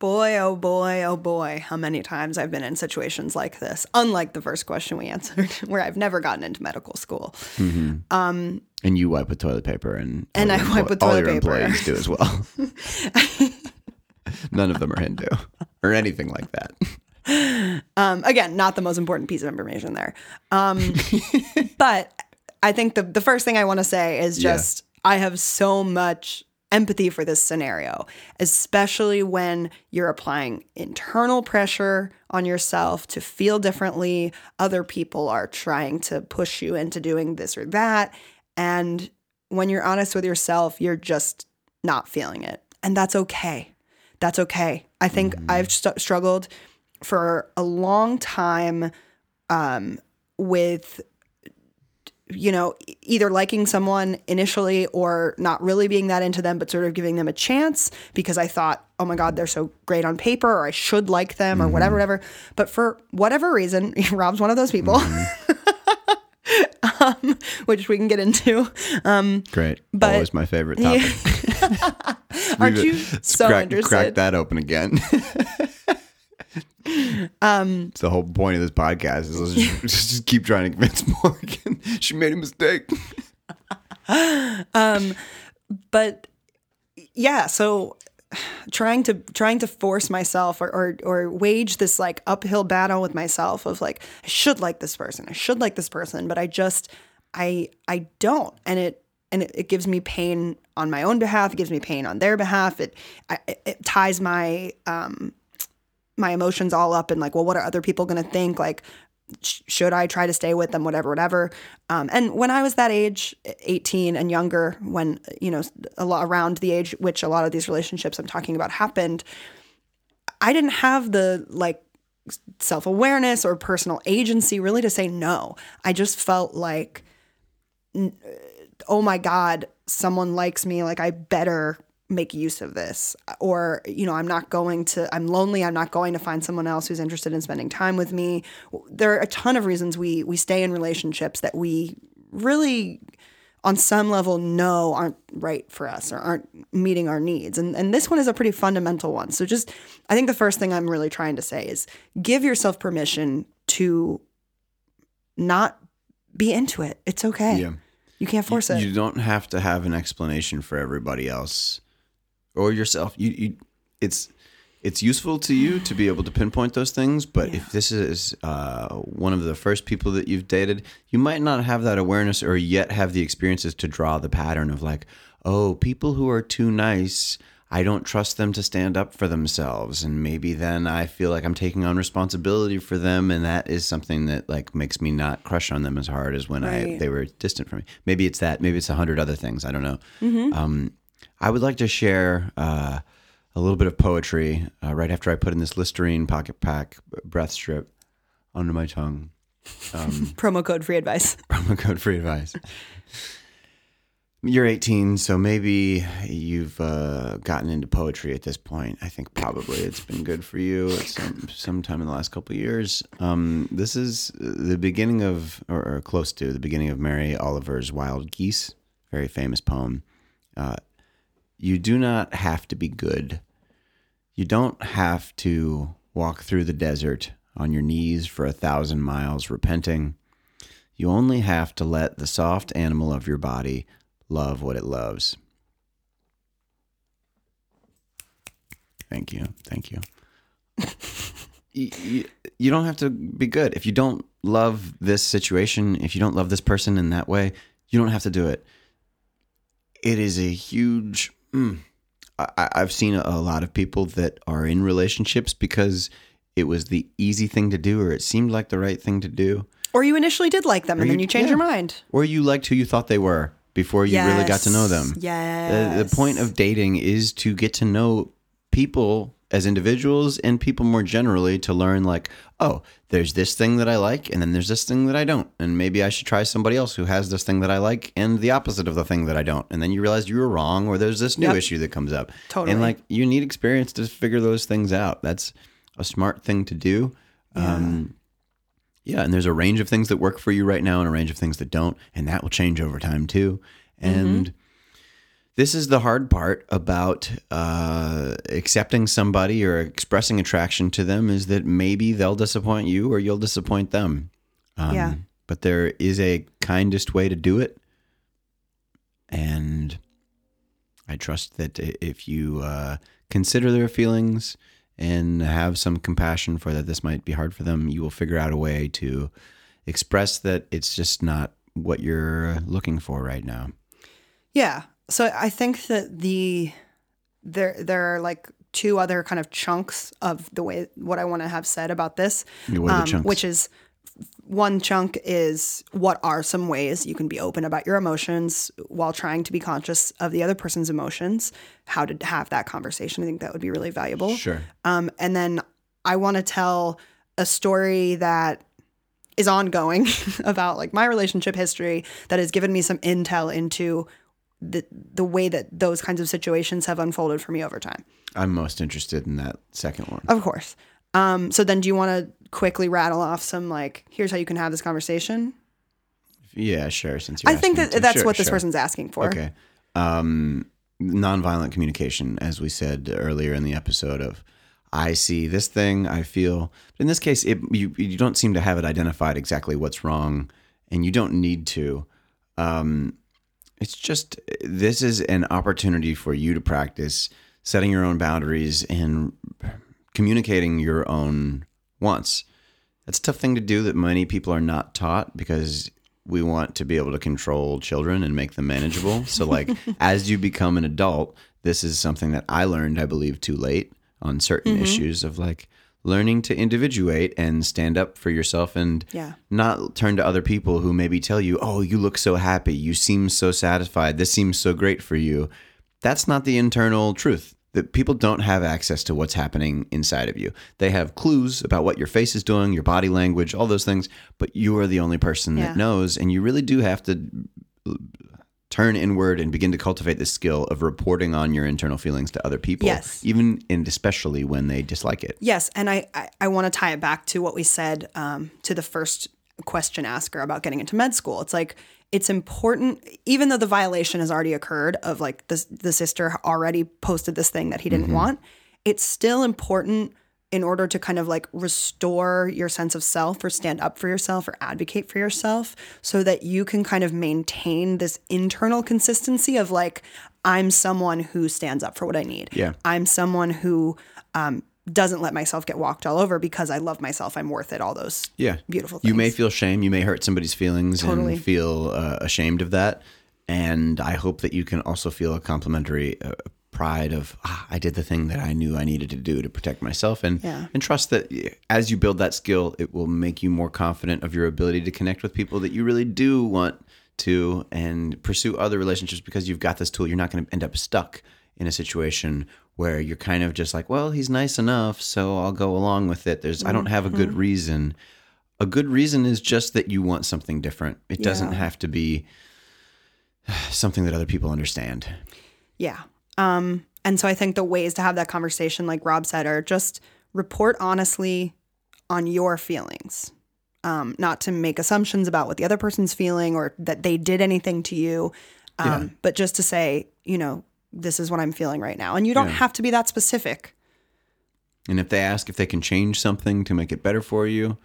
boy, oh boy, oh boy, how many times I've been in situations like this. Unlike the first question we answered, <laughs> where I've never gotten into medical school. Mm-hmm. Um, And you wipe with toilet paper, and And I wipe with toilet all your paper. employees do as well. <laughs> None of them are Hindu or anything like that. Um, again, not the most important piece of information there. Um, <laughs> but I think the, the first thing I want to say is Yeah. just I have so much empathy for this scenario, especially when you're applying internal pressure on yourself to feel differently. Other people are trying to push you into doing this or that. And when you're honest with yourself, you're just not feeling it. And that's okay. That's okay. I think mm-hmm. I've st- struggled for a long time um, with you know either liking someone initially or not really being that into them but sort of giving them a chance because i thought oh my god they're so great on paper or i should like them or mm-hmm. whatever whatever but for whatever reason <laughs> rob's one of those people mm-hmm. <laughs> um, <laughs> which we can get into um, Great. But- Always my favorite topic. <laughs> aren't you let's so crack, interested Crack that open again. <laughs> um, it's the whole point of this podcast is let's just, just keep trying to convince Morgan she made a mistake. um, but yeah so trying to trying to force myself or, or or wage this like uphill battle with myself of like I should like this person I should like this person but I just I I don't. And it and it, it gives me pain on my own behalf it gives me pain on their behalf it I, it, ties my um my emotions all up and like well what are other people going to think? Like sh- should I try to stay with them, whatever, whatever. Um, and when I was that age, 18 and younger, when, you know, a lot around the age which a lot of these relationships I'm talking about happened, I didn't have the like self awareness or personal agency really to say no. I just felt like, oh my God, someone likes me. Like, I better make use of this. Or, you know, I'm not going to, I'm lonely. I'm not going to find someone else who's interested in spending time with me. There are a ton of reasons we, we stay in relationships that we really on some level know aren't right for us or aren't meeting our needs. And and this one is a pretty fundamental one. So just I think the first thing I'm really trying to say is give yourself permission to not be into it. It's okay. Yeah. You can't force it. You don't have to have an explanation for everybody else or yourself. You, you it's it's useful to you to be able to pinpoint those things, but if this is uh, one of the first people that you've dated, you might not have that awareness or yet have the experiences to draw the pattern of like, oh, people who are too nice, I don't trust them to stand up for themselves, and maybe then I feel like I'm taking on responsibility for them, and that is something that like makes me not crush on them as hard as when I they were distant from me. Maybe it's that. Maybe it's a hundred other things. I don't know. Um, I would like to share uh, a little bit of poetry uh, right after I put in this Listerine pocket pack breath strip under my tongue. <laughs> Promo code free advice. <laughs> Promo code free advice. You're 18, so maybe you've uh, gotten into poetry at this point. I think probably it's been good for you at some sometime in the last couple of years. Um, this is the beginning of, or, or close to the beginning of Mary Oliver's Wild Geese, very famous poem. Uh, you do not have to be good. You don't have to walk through the desert on your knees for a thousand miles repenting. You only have to let the soft animal of your body love what it loves. Thank you. Thank you. <laughs> you, you. Don't have to be good. If you don't love this situation, if you don't love this person in that way, you don't have to do it. It is a huge. Mm, I, I've seen a lot of people that are in relationships because it was the easy thing to do or it seemed like the right thing to do. Or you initially did like them and you- then you change yeah. your mind. Or you liked who you thought they were before you really got to know them. Yes. The, the point of dating is to get to know people as individuals and people more generally to learn like, oh, there's this thing that I like and then there's this thing that I don't. And maybe I should try somebody else who has this thing that I like and the opposite of the thing that I don't. And then you realize you were wrong or there's this new Yep. issue that comes up. Totally. And like you need experience to figure those things out. That's a smart thing to do. Um yeah, and there's a range of things that work for you right now and a range of things that don't, and that will change over time too. And this is the hard part about uh, accepting somebody or expressing attraction to them is that maybe they'll disappoint you or you'll disappoint them. Um, Yeah. But there is a kindest way to do it. And I trust that if you uh, consider their feelings and have some compassion for that this might be hard for them, you will figure out a way to express that it's just not what you're looking for right now. Yeah. So I think that the there there are like two other kind of chunks of the way what I want to have said about this, um, What are the chunks? which is one chunk is what are some ways you can be open about your emotions while trying to be conscious of the other person's emotions, how to have that conversation. I think that would be really valuable. Sure. Um, and then I want to tell a story that is ongoing <laughs> about like my relationship history that has given me some intel into the the way that those kinds of situations have unfolded for me over time. I'm most interested in that second one. Of course. Um, so then do you want to quickly rattle off some like here's how you can have this conversation? Yeah, sure. Since you're I think that that's Sure, what this sure. person's asking for. Okay. Um, nonviolent communication, as we said earlier in the episode of I see this thing, I feel. In this case, it, you you don't seem to have it identified exactly what's wrong, and you don't need to. Um, it's just this is an opportunity for you to practice setting your own boundaries and communicating your own wants. That's a tough thing to do that many people are not taught because we want to be able to control children and make them manageable. So, like, <laughs> as you become an adult, this is something that I learned, I believe, too late on certain mm-hmm. issues of like learning to individuate and stand up for yourself and Yeah. not turn to other people who maybe tell you, oh, you look so happy. You seem so satisfied. This seems so great for you. That's not the internal truth. That people don't have access to what's happening inside of you. They have clues about what your face is doing, your body language, all those things, but you are the only person Yeah. that knows. And you really do have to turn inward and begin to cultivate the skill of reporting on your internal feelings to other people, Yes. even and especially when they dislike it. Yes, and I I, I want to tie it back to what we said um, to the first question asker about getting into med school. It's like it's important, even though the violation has already occurred of like the the sister already posted this thing that he didn't want. It's still important in order to kind of like restore your sense of self or stand up for yourself or advocate for yourself so that you can kind of maintain this internal consistency of like I'm someone who stands up for what I need. Yeah. I'm someone who um, doesn't let myself get walked all over because I love myself. I'm worth it. All those Yeah. beautiful things. You may feel shame. You may hurt somebody's feelings Totally. and feel uh, ashamed of that. And I hope that you can also feel a complimentary uh, pride of, ah, I did the thing that I knew I needed to do to protect myself. And, Yeah. and trust that as you build that skill, it will make you more confident of your ability to connect with people that you really do want to and pursue other relationships because you've got this tool. You're not going to end up stuck in a situation where you're kind of just like, well, he's nice enough, so I'll go along with it. There's, I don't have a good reason. A good reason is just that you want something different. It doesn't have to be something that other people understand. Yeah. Um, and so I think the ways to have that conversation, like Rob said, are just report honestly on your feelings. Um, not to make assumptions about what the other person's feeling or that they did anything to you, um, Yeah. but just to say, you know, this is what I'm feeling right now. And you don't Yeah. have to be that specific. And if they ask if they can change something to make it better for you,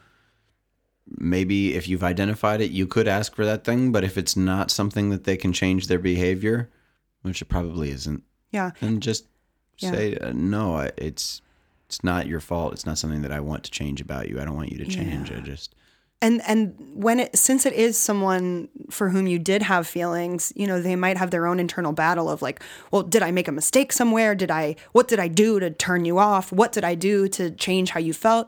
maybe if you've identified it, you could ask for that thing. But if it's not something that they can change their behavior, which it probably isn't, Yeah. then just Yeah. say uh, no. I- It's it's not your fault. It's not something that I want to change about you. I don't want you to change. I just and and when it since it is someone for whom you did have feelings you know they might have their own internal battle of like well did i make a mistake somewhere did i what did i do to turn you off what did i do to change how you felt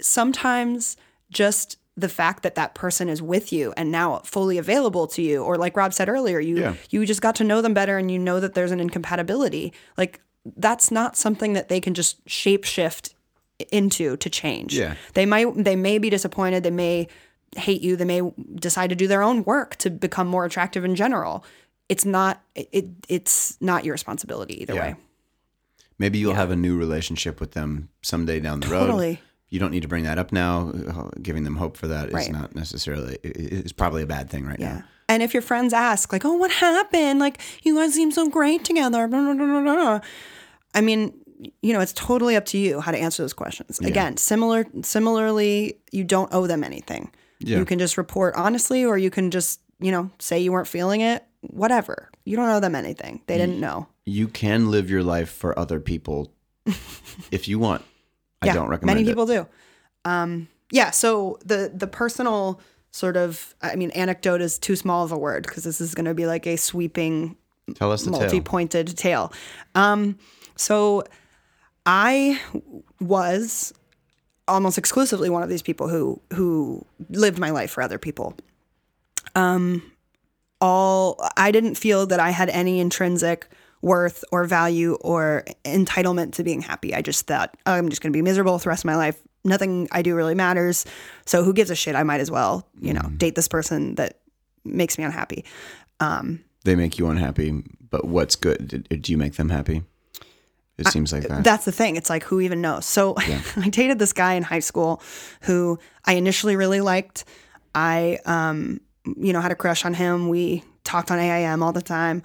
sometimes just the fact that that person is with you and now fully available to you or like rob said earlier you Yeah. you just got to know them better and you know that there's an incompatibility like that's not something that they can just shapeshift into to change Yeah. they might they may be disappointed, they may hate you, they may decide to do their own work to become more attractive in general. It's not it it's not your responsibility either Yeah. way. maybe you'll have a new relationship with them someday down the road. You don't need to bring that up now. Giving them hope for that is Right. not necessarily. i- i- It's probably a bad thing right Yeah. now. And if your friends ask, like, oh, what happened? Like, you guys seem so great together. Blah, blah, blah, blah, blah. I mean, you know, it's totally up to you how to answer those questions. Again, similar similarly, you don't owe them anything. Yeah. You can just report honestly, or you can just, you know, say you weren't feeling it. Whatever. You don't owe them anything. They didn't know. You can live your life for other people <laughs> if you want. I don't recommend many it. people do. Um, yeah. So the the personal sort of, I mean, anecdote is too small of a word because this is going to be like a sweeping Tell us the multi-pointed tale. Um, so I was almost exclusively one of these people who who lived my life for other people. Um, all I didn't feel that I had any intrinsic worth or value or entitlement to being happy. I just thought "Oh, I'm just going to be miserable the rest of my life. Nothing I do really matters. So who gives a shit? I might as well, you know, date this person that makes me unhappy. They make you unhappy, but what's good? Do you make them happy? It seems like that. That's the thing. It's like who even knows. So <laughs> I dated this guy in high school who I initially really liked. I um you know had a crush on him. We talked on AIM all the time.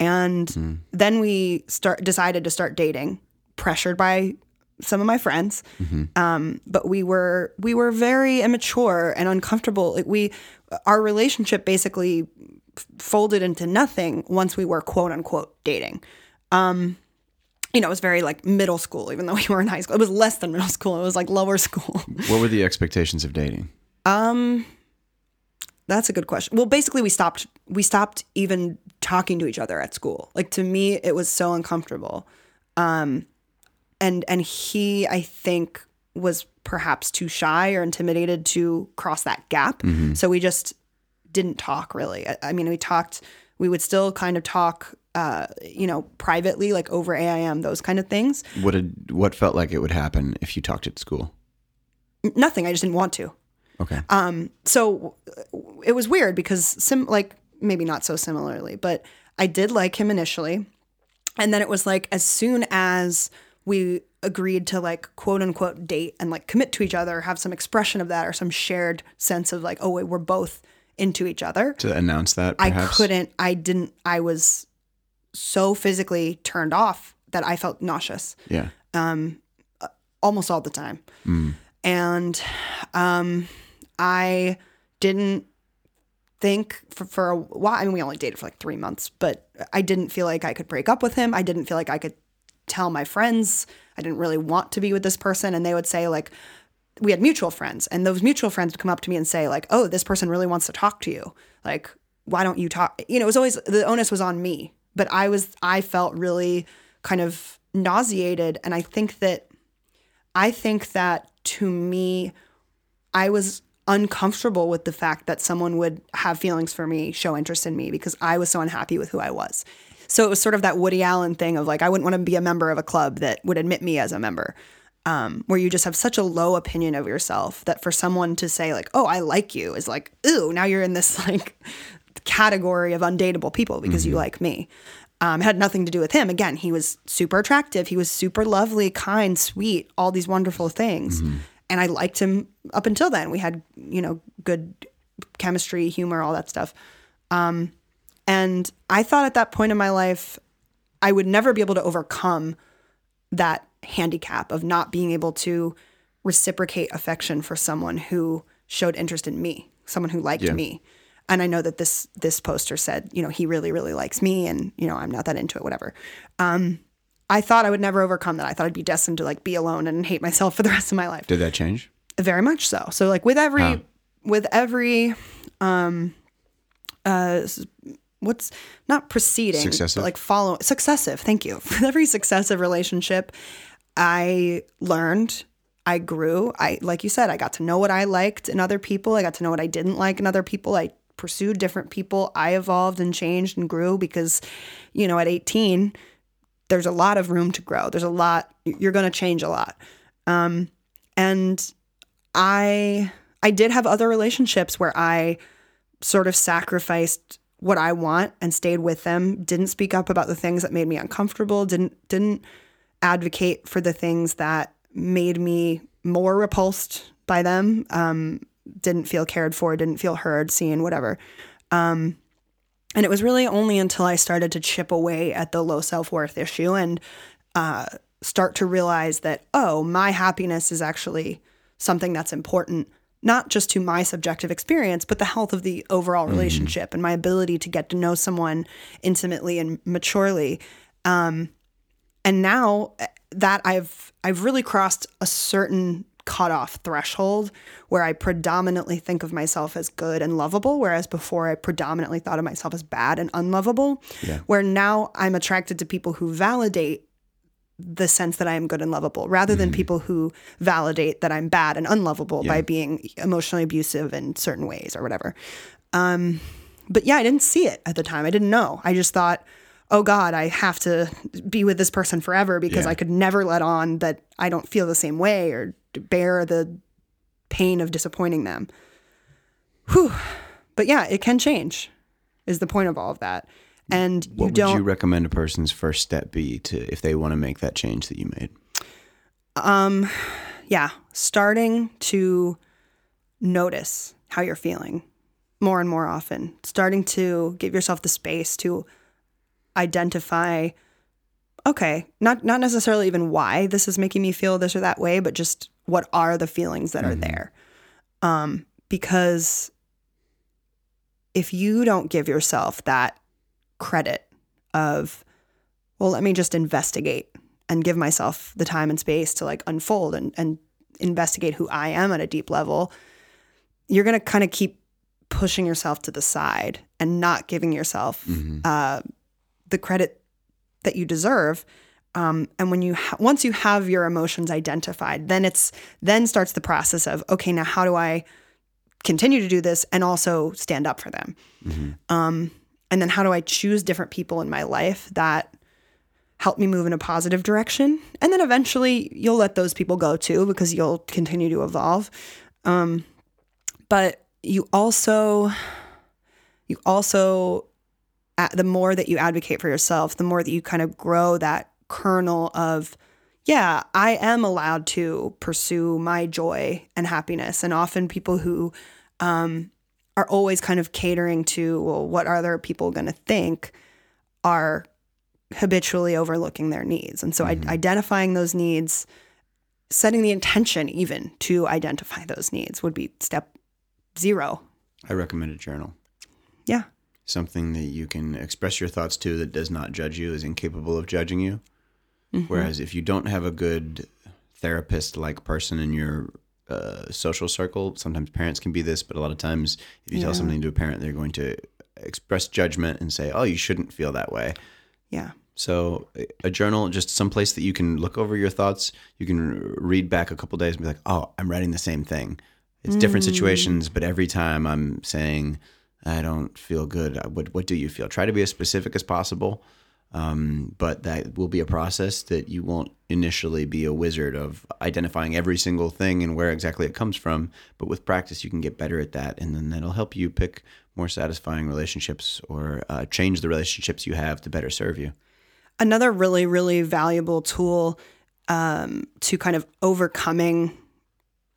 And hmm. then we start decided to start dating, pressured by some of my friends. Mm-hmm. Um, but we were we were very immature and uncomfortable. Like we our relationship basically f- folded into nothing once we were quote unquote dating um, you know, it was very like middle school, even though we were in high school. It was less than middle school. It was like lower <laughs> school. what were the expectations of dating? Um, That's a good question. Well, basically, we stopped. We stopped even talking to each other at school. Like to me, it was so uncomfortable. Um, and and he, I think, was perhaps too shy or intimidated to cross that gap. So we just didn't talk really. I, I mean, we talked. We would still kind of talk, uh, you know, privately, like over AIM, those kind of things. What did what felt like it would happen if you talked at school? Nothing. I just didn't want to. Okay. Um, so it was weird because sim like maybe not so similarly, but I did like him initially. And then it was like as soon as we agreed to like quote unquote date and like commit to each other, have some expression of that or some shared sense of like, oh wait, we're both into each other. to announce that, I couldn't I didn't I was so physically turned off that I felt nauseous Yeah. Um, almost all the time. And um, I didn't think for, for a while. I mean, we only dated for like three months, but I didn't feel like I could break up with him. I didn't feel like I could tell my friends. I didn't really want to be with this person. And they would say, like, we had mutual friends, and those mutual friends would come up to me and say, like, oh, this person really wants to talk to you. Like, why don't you talk? You know, it was always the onus was on me, but I was, I felt really kind of nauseated. And I think that I think that to me, I was uncomfortable with the fact that someone would have feelings for me, show interest in me because I was so unhappy with who I was. So it was sort of that Woody Allen thing of like, I wouldn't want to be a member of a club that would admit me as a member, um, where you just have such a low opinion of yourself that for someone to say, like, oh, I like you is like, ooh, now you're in this <laughs> like category of undateable people because you like me. Um, it had nothing to do with him. Again, he was super attractive. He was super lovely, kind, sweet, all these wonderful things. And I liked him up until then. We had, you know, good chemistry, humor, all that stuff. Um, and I thought at that point in my life, I would never be able to overcome that handicap of not being able to reciprocate affection for someone who showed interest in me, someone who liked Yeah. me. And I know that this this poster said, you know, he really really likes me, and you know, I'm not that into it, whatever. Um, I thought I would never overcome that. I thought I'd be destined to like be alone and hate myself for the <laughs> rest of my life. Did that change? Very much so. So like with every Huh. with every um uh what's not proceeding Successive? but like follow successive, thank you. <laughs> With every successive relationship I learned, I grew. I like you said, I got to know what I liked in other people. I got to know what I didn't like in other people. I pursued different people. I evolved and changed and grew because you know, at 18 there's a lot of room to grow. There's a lot you're going to change a lot. Um and I I did have other relationships where I sort of sacrificed what I want and stayed with them, didn't speak up about the things that made me uncomfortable, didn't didn't advocate for the things that made me more repulsed by them, um, didn't feel cared for, didn't feel heard, seen, whatever. Um, and it was really only until I started to chip away at the low self worth issue and uh, start to realize that, oh, my happiness is actually something that's important, not just to my subjective experience, but the health of the overall relationship and my ability to get to know someone intimately and maturely. Um, and now eh, that I've I've really crossed a certain cutoff threshold where I predominantly think of myself as good and lovable, whereas before I predominantly thought of myself as bad and unlovable. Yeah. Where now I'm attracted to people who validate the sense that I am good and lovable rather than people who validate that I'm bad and unlovable by being emotionally abusive in certain ways or whatever. Um, but yeah, I didn't see it at the time. I didn't know. I just thought, oh God, I have to be with this person forever because Yeah. I could never let on that I don't feel the same way or bear the pain of disappointing them. Whew. But yeah, it can change, is the point of all of that. And What you would you recommend a person's first step be to if they want to make that change that you made? Um, yeah, starting to notice how you're feeling more and more often, starting to give yourself the space to identify okay, not not necessarily even why this is making me feel this or that way, but just what are the feelings that are there. Um because if you don't give yourself that credit of well, let me just investigate and give myself the time and space to like unfold and, and investigate who I am at a deep level, you're going to kind of keep pushing yourself to the side and not giving yourself uh, the credit that you deserve. Um, and when you ha- once you have your emotions identified, then it's then starts the process of okay, now how do I continue to do this and also stand up for them? Um, and then how do I choose different people in my life that help me move in a positive direction? And then eventually you'll let those people go too because you'll continue to evolve. Um, but you also, you also, the more that you advocate for yourself, the more that you kind of grow that kernel of, yeah, I am allowed to pursue my joy and happiness. And often people who um, are always kind of catering to, well, what are other people going to think, are habitually overlooking their needs. And so I identifying those needs, setting the intention even to identify those needs would be step zero. I recommend a journal. Yeah. Something that you can express your thoughts to that does not judge you, is incapable of judging you. Whereas if you don't have a good therapist like person in your uh, social circle, sometimes parents can be this, but a lot of times if you tell something to a parent, they're going to express judgment and say, oh, you shouldn't feel that way. Yeah. So a- a journal, just some place that you can look over your thoughts. You can read back a couple days and be like, "Oh, I'm writing the same thing." It's different situations, but every time I'm saying, "I don't feel good," what what do you feel? Try to be as specific as possible, um, but that will be a process that you won't initially be a wizard of identifying every single thing and where exactly it comes from. But with practice, you can get better at that, and then that'll help you pick more satisfying relationships or uh, change the relationships you have to better serve you. Another really, really valuable tool um, to kind of overcoming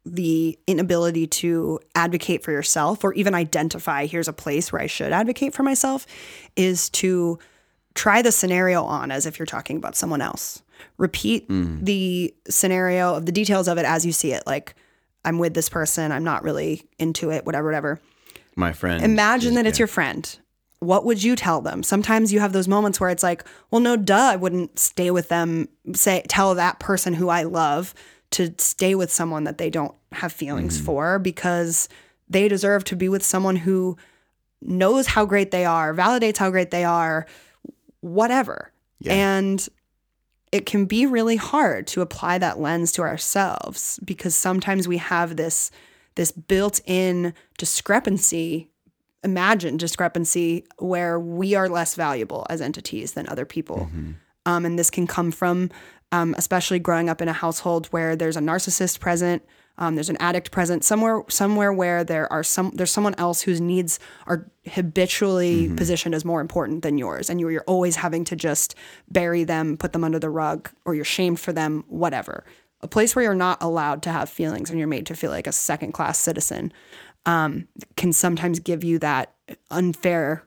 the inability to advocate for yourself or even identify here's a place where I should advocate for myself is to try the scenario on as if you're talking about someone else. repeat mm. the scenario of the details of it as you see it. Like, I'm with this person, I'm not really into it, whatever, whatever. My friend. Imagine that it's yeah. your friend. What would you tell them? Sometimes you have those moments where it's like, well, no, duh, I wouldn't stay with them. Say, tell that person who I love to stay with someone that they don't have feelings Mm-hmm. for because they deserve to be with someone who knows how great they are, validates how great they are, whatever. Yeah. And it can be really hard to apply that lens to ourselves because sometimes we have this this built-in discrepancy imagined discrepancy where we are less valuable as entities than other people um, and this can come from um, especially growing up in a household where there's a narcissist present um, there's an addict present somewhere somewhere where there are some there's someone else whose needs are habitually positioned as more important than yours and you're, you're always having to just bury them put them under the rug or you're shamed for them whatever. A place where you're not allowed to have feelings and you're made to feel like a second class citizen um, can sometimes give you that unfair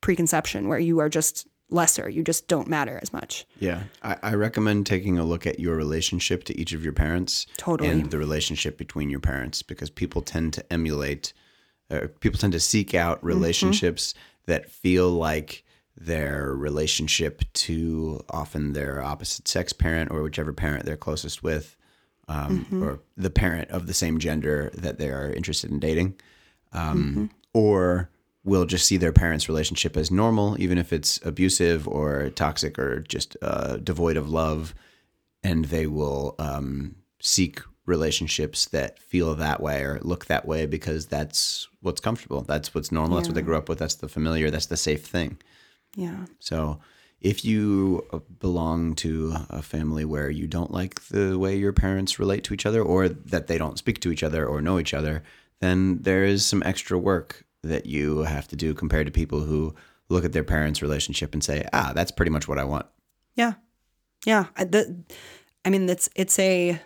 preconception where you are just lesser. You just don't matter as much. Yeah, I, I recommend taking a look at your relationship to each of your parents, Totally. and the relationship between your parents, because people tend to emulate, or people tend to seek out relationships that feel like their relationship to often their opposite sex parent or whichever parent they're closest with, um, or the parent of the same gender that they are interested in dating. Um, or will just see their parents' relationship as normal, even if it's abusive or toxic or just uh, devoid of love, and they will um, seek relationships that feel that way or look that way because that's what's comfortable. That's what's normal. That's what they grew up with. That's the familiar. That's the safe thing. yeah So if you uh, belong to a family where you don't like the way your parents relate to each other or that they don't speak to each other or know each other, then there is some extra work that you have to do compared to people who look at their parents' relationship and say, ah, that's pretty much what I want. Yeah, yeah. I, the, I mean, it's it's a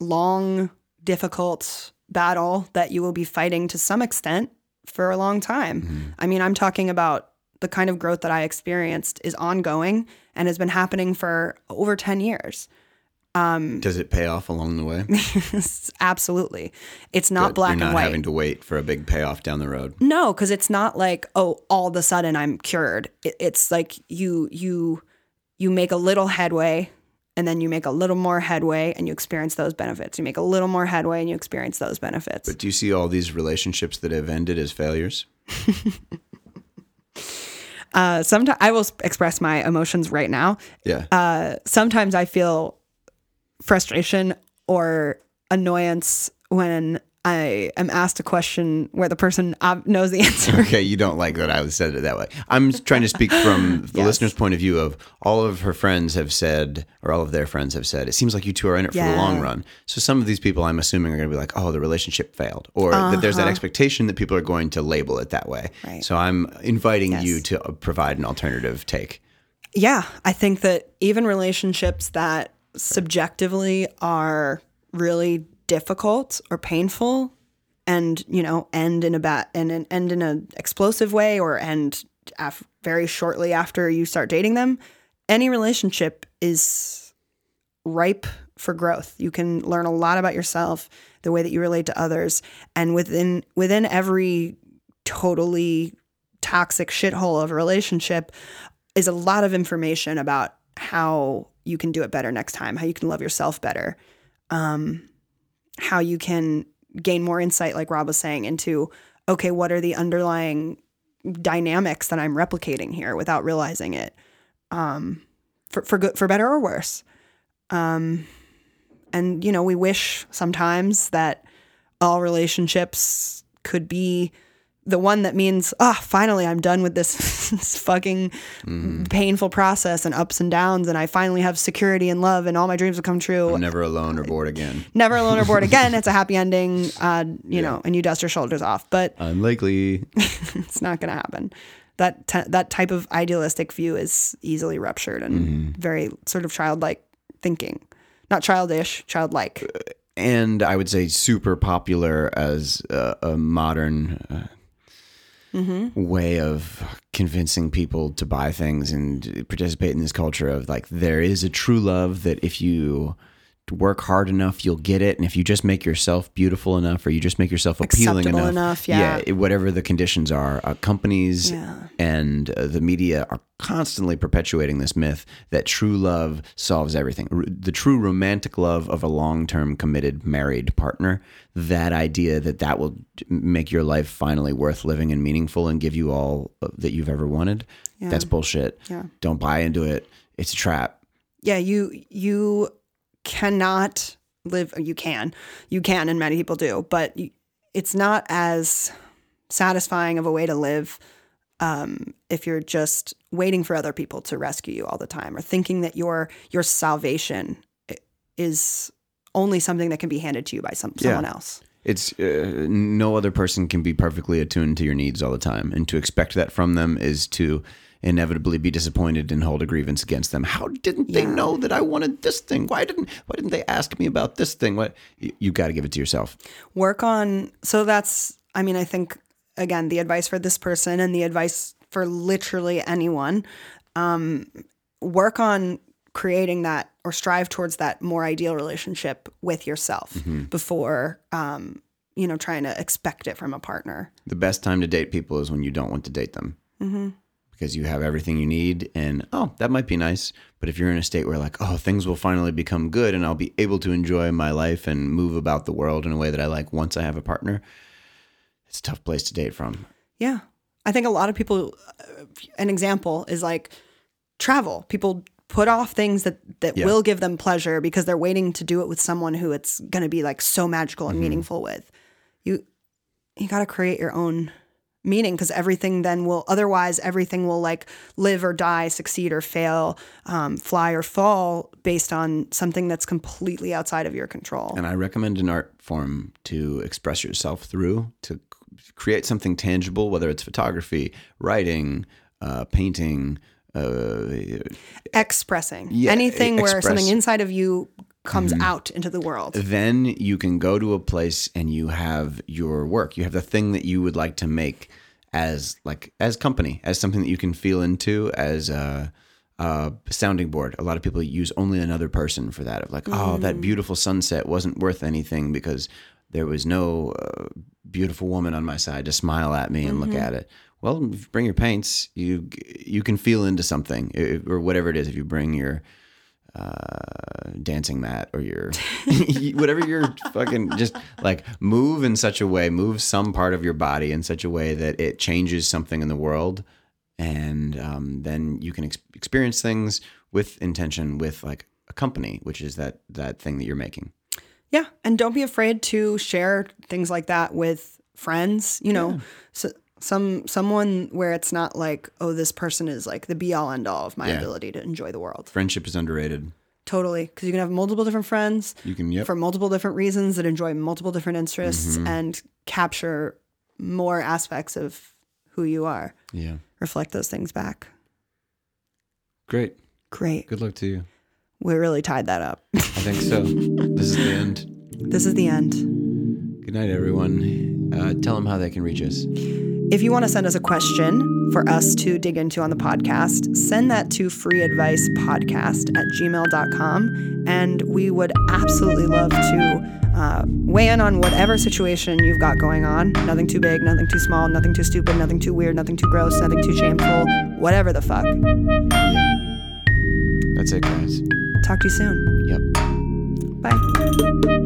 long, difficult battle that you will be fighting to some extent for a long time. I mean, I'm talking about the kind of growth that I experienced is ongoing and has been happening for over ten years. Does it pay off along the way? <laughs> Absolutely, it's not But black You're not and white. having to wait for a big payoff down the road. No, because it's not like oh, all of a sudden I'm cured. It, it's like you you you make a little headway, and then you make a little more headway, and you experience those benefits. You make a little more headway, and you experience those benefits. But do you see all these relationships that have ended as failures? <laughs> uh, sometimes I will express my emotions right now. Yeah. Uh, sometimes I feel frustration or annoyance when I am asked a question where the person knows the <laughs> answer. Okay, you don't like that I said it that way. I'm trying to speak from <laughs> the Yes. listener's point of view of all of her friends have said, or all of their friends have said, it seems like you two are in it for the long run. So some of these people, I'm assuming, are going to be like, oh, the relationship failed, or that there's that expectation that people are going to label it that way. Uh-huh. Right. So I'm inviting Yes. you to uh, provide an alternative take. Yeah, I think that even relationships that subjectively are really difficult or painful and, you know, end in a and and end in an explosive way or end af- very shortly after you start dating them, any relationship is ripe for growth. You can learn a lot about yourself, the way that you relate to others, and within within every totally toxic shithole of a relationship is a lot of information about how you can do it better next time, how you can love yourself better, um, how you can gain more insight, like Rob was saying, into okay, what are the underlying dynamics that I'm replicating here without realizing it, um, for for good, for better or worse. Um, and you know, we wish sometimes that all relationships could be the one that means, ah, finally I'm done with this, <laughs> this fucking painful process and ups and downs, and I finally have security and love, and all my dreams will come true. I'm never alone or bored again. <laughs> Never alone or bored again. It's a happy <laughs> ending, uh, you know, and you dust your shoulders off. But Unlikely. it's not going to happen. That t- that type of idealistic view is easily ruptured and very sort of childlike thinking, not childish, childlike. and I would say super popular as a, a modern uh, way of convincing people to buy things and participate in this culture of like there is a true love that if you work hard enough you'll get it and if you just make yourself beautiful enough or you just make yourself appealing enough, enough, yeah. it- whatever the conditions are uh, companies Yeah. and uh, the media are constantly perpetuating this myth that true love solves everything R- the true romantic love of a long-term committed married partner that idea that that will make your life finally worth living and meaningful and give you all that you've ever wanted that's bullshit Yeah. don't buy into it it's a trap yeah you you cannot live you can you can and many people do but it's not as satisfying of a way to live um, if you're just waiting for other people to rescue you all the time or thinking that your your salvation is only something that can be handed to you by some someone else. It's uh, no other person can be perfectly attuned to your needs all the time and to expect that from them is to inevitably be disappointed and hold a grievance against them. How didn't they Yeah. know that i wanted this thing? Why didn't why didn't they ask me about this thing? What you, you got to give it to yourself. Work on so that's i mean i think again the advice for this person and the advice for literally anyone um, work on creating that or strive towards that more ideal relationship with yourself before um, you know trying to expect it from a partner. The best time to date people is when you don't want to date them because you have everything you need and oh that might be nice but if you're in a state where like oh things will finally become good and i'll be able to enjoy my life and move about the world in a way that i like once i have a partner it's a tough place to date from Yeah. I think a lot of people, an example is like travel. People put off things that, that Yeah. will give them pleasure because they're waiting to do it with someone who it's going to be like so magical Mm-hmm. and meaningful with. You, you got to create your own meaning because everything then will, otherwise, everything will like live or die, succeed or fail, um, fly or fall based on something that's completely outside of your control. and i recommend an art form to express yourself through to create something tangible whether it's photography writing uh, painting uh, Expressing Yeah, anything where express- Mm-hmm. something inside of you comes mm-hmm. out into the world. then you can go to a place and you have your work. You have the thing that you would like to make as like as company as something that you can feel into as a, a sounding board. A lot of people use only another person for that of like oh that mm-hmm. beautiful sunset wasn't worth anything because there was no uh, beautiful woman on my side to smile at me and look mm-hmm. at it. Well if you bring your paints you you can feel into something or whatever it is if you bring your uh, dancing mat or your <laughs> whatever you're fucking just like move in such a way, move some part of your body in such a way that it changes something in the world, and um, then you can ex- experience things with intention, with like a company, which is that that thing that you're making. Yeah, and don't be afraid to share things like that with friends. You know, so, some someone where it's not like, oh, this person is like the be all end all of my Yeah. ability to enjoy the world. Friendship is underrated. Totally, because you can have multiple different friends You can yep. for multiple different reasons that enjoy multiple different interests Mm-hmm. and capture more aspects of who you are. yeah. Reflect those things back. Great. Great. Good luck to you. We really tied that up. I think so. this is the end. this is the end. Good night, everyone. Uh, tell them how they can reach us. If you want to send us a question for us to dig into on the podcast, send that to freeadvicepodcast at gmail.com. And we would absolutely love to uh, weigh in on whatever situation you've got going on. Nothing too big, nothing too small, nothing too stupid, nothing too weird, nothing too gross, nothing too shameful, whatever the fuck. Yeah. That's it, guys. Talk to you soon. Yep. Bye.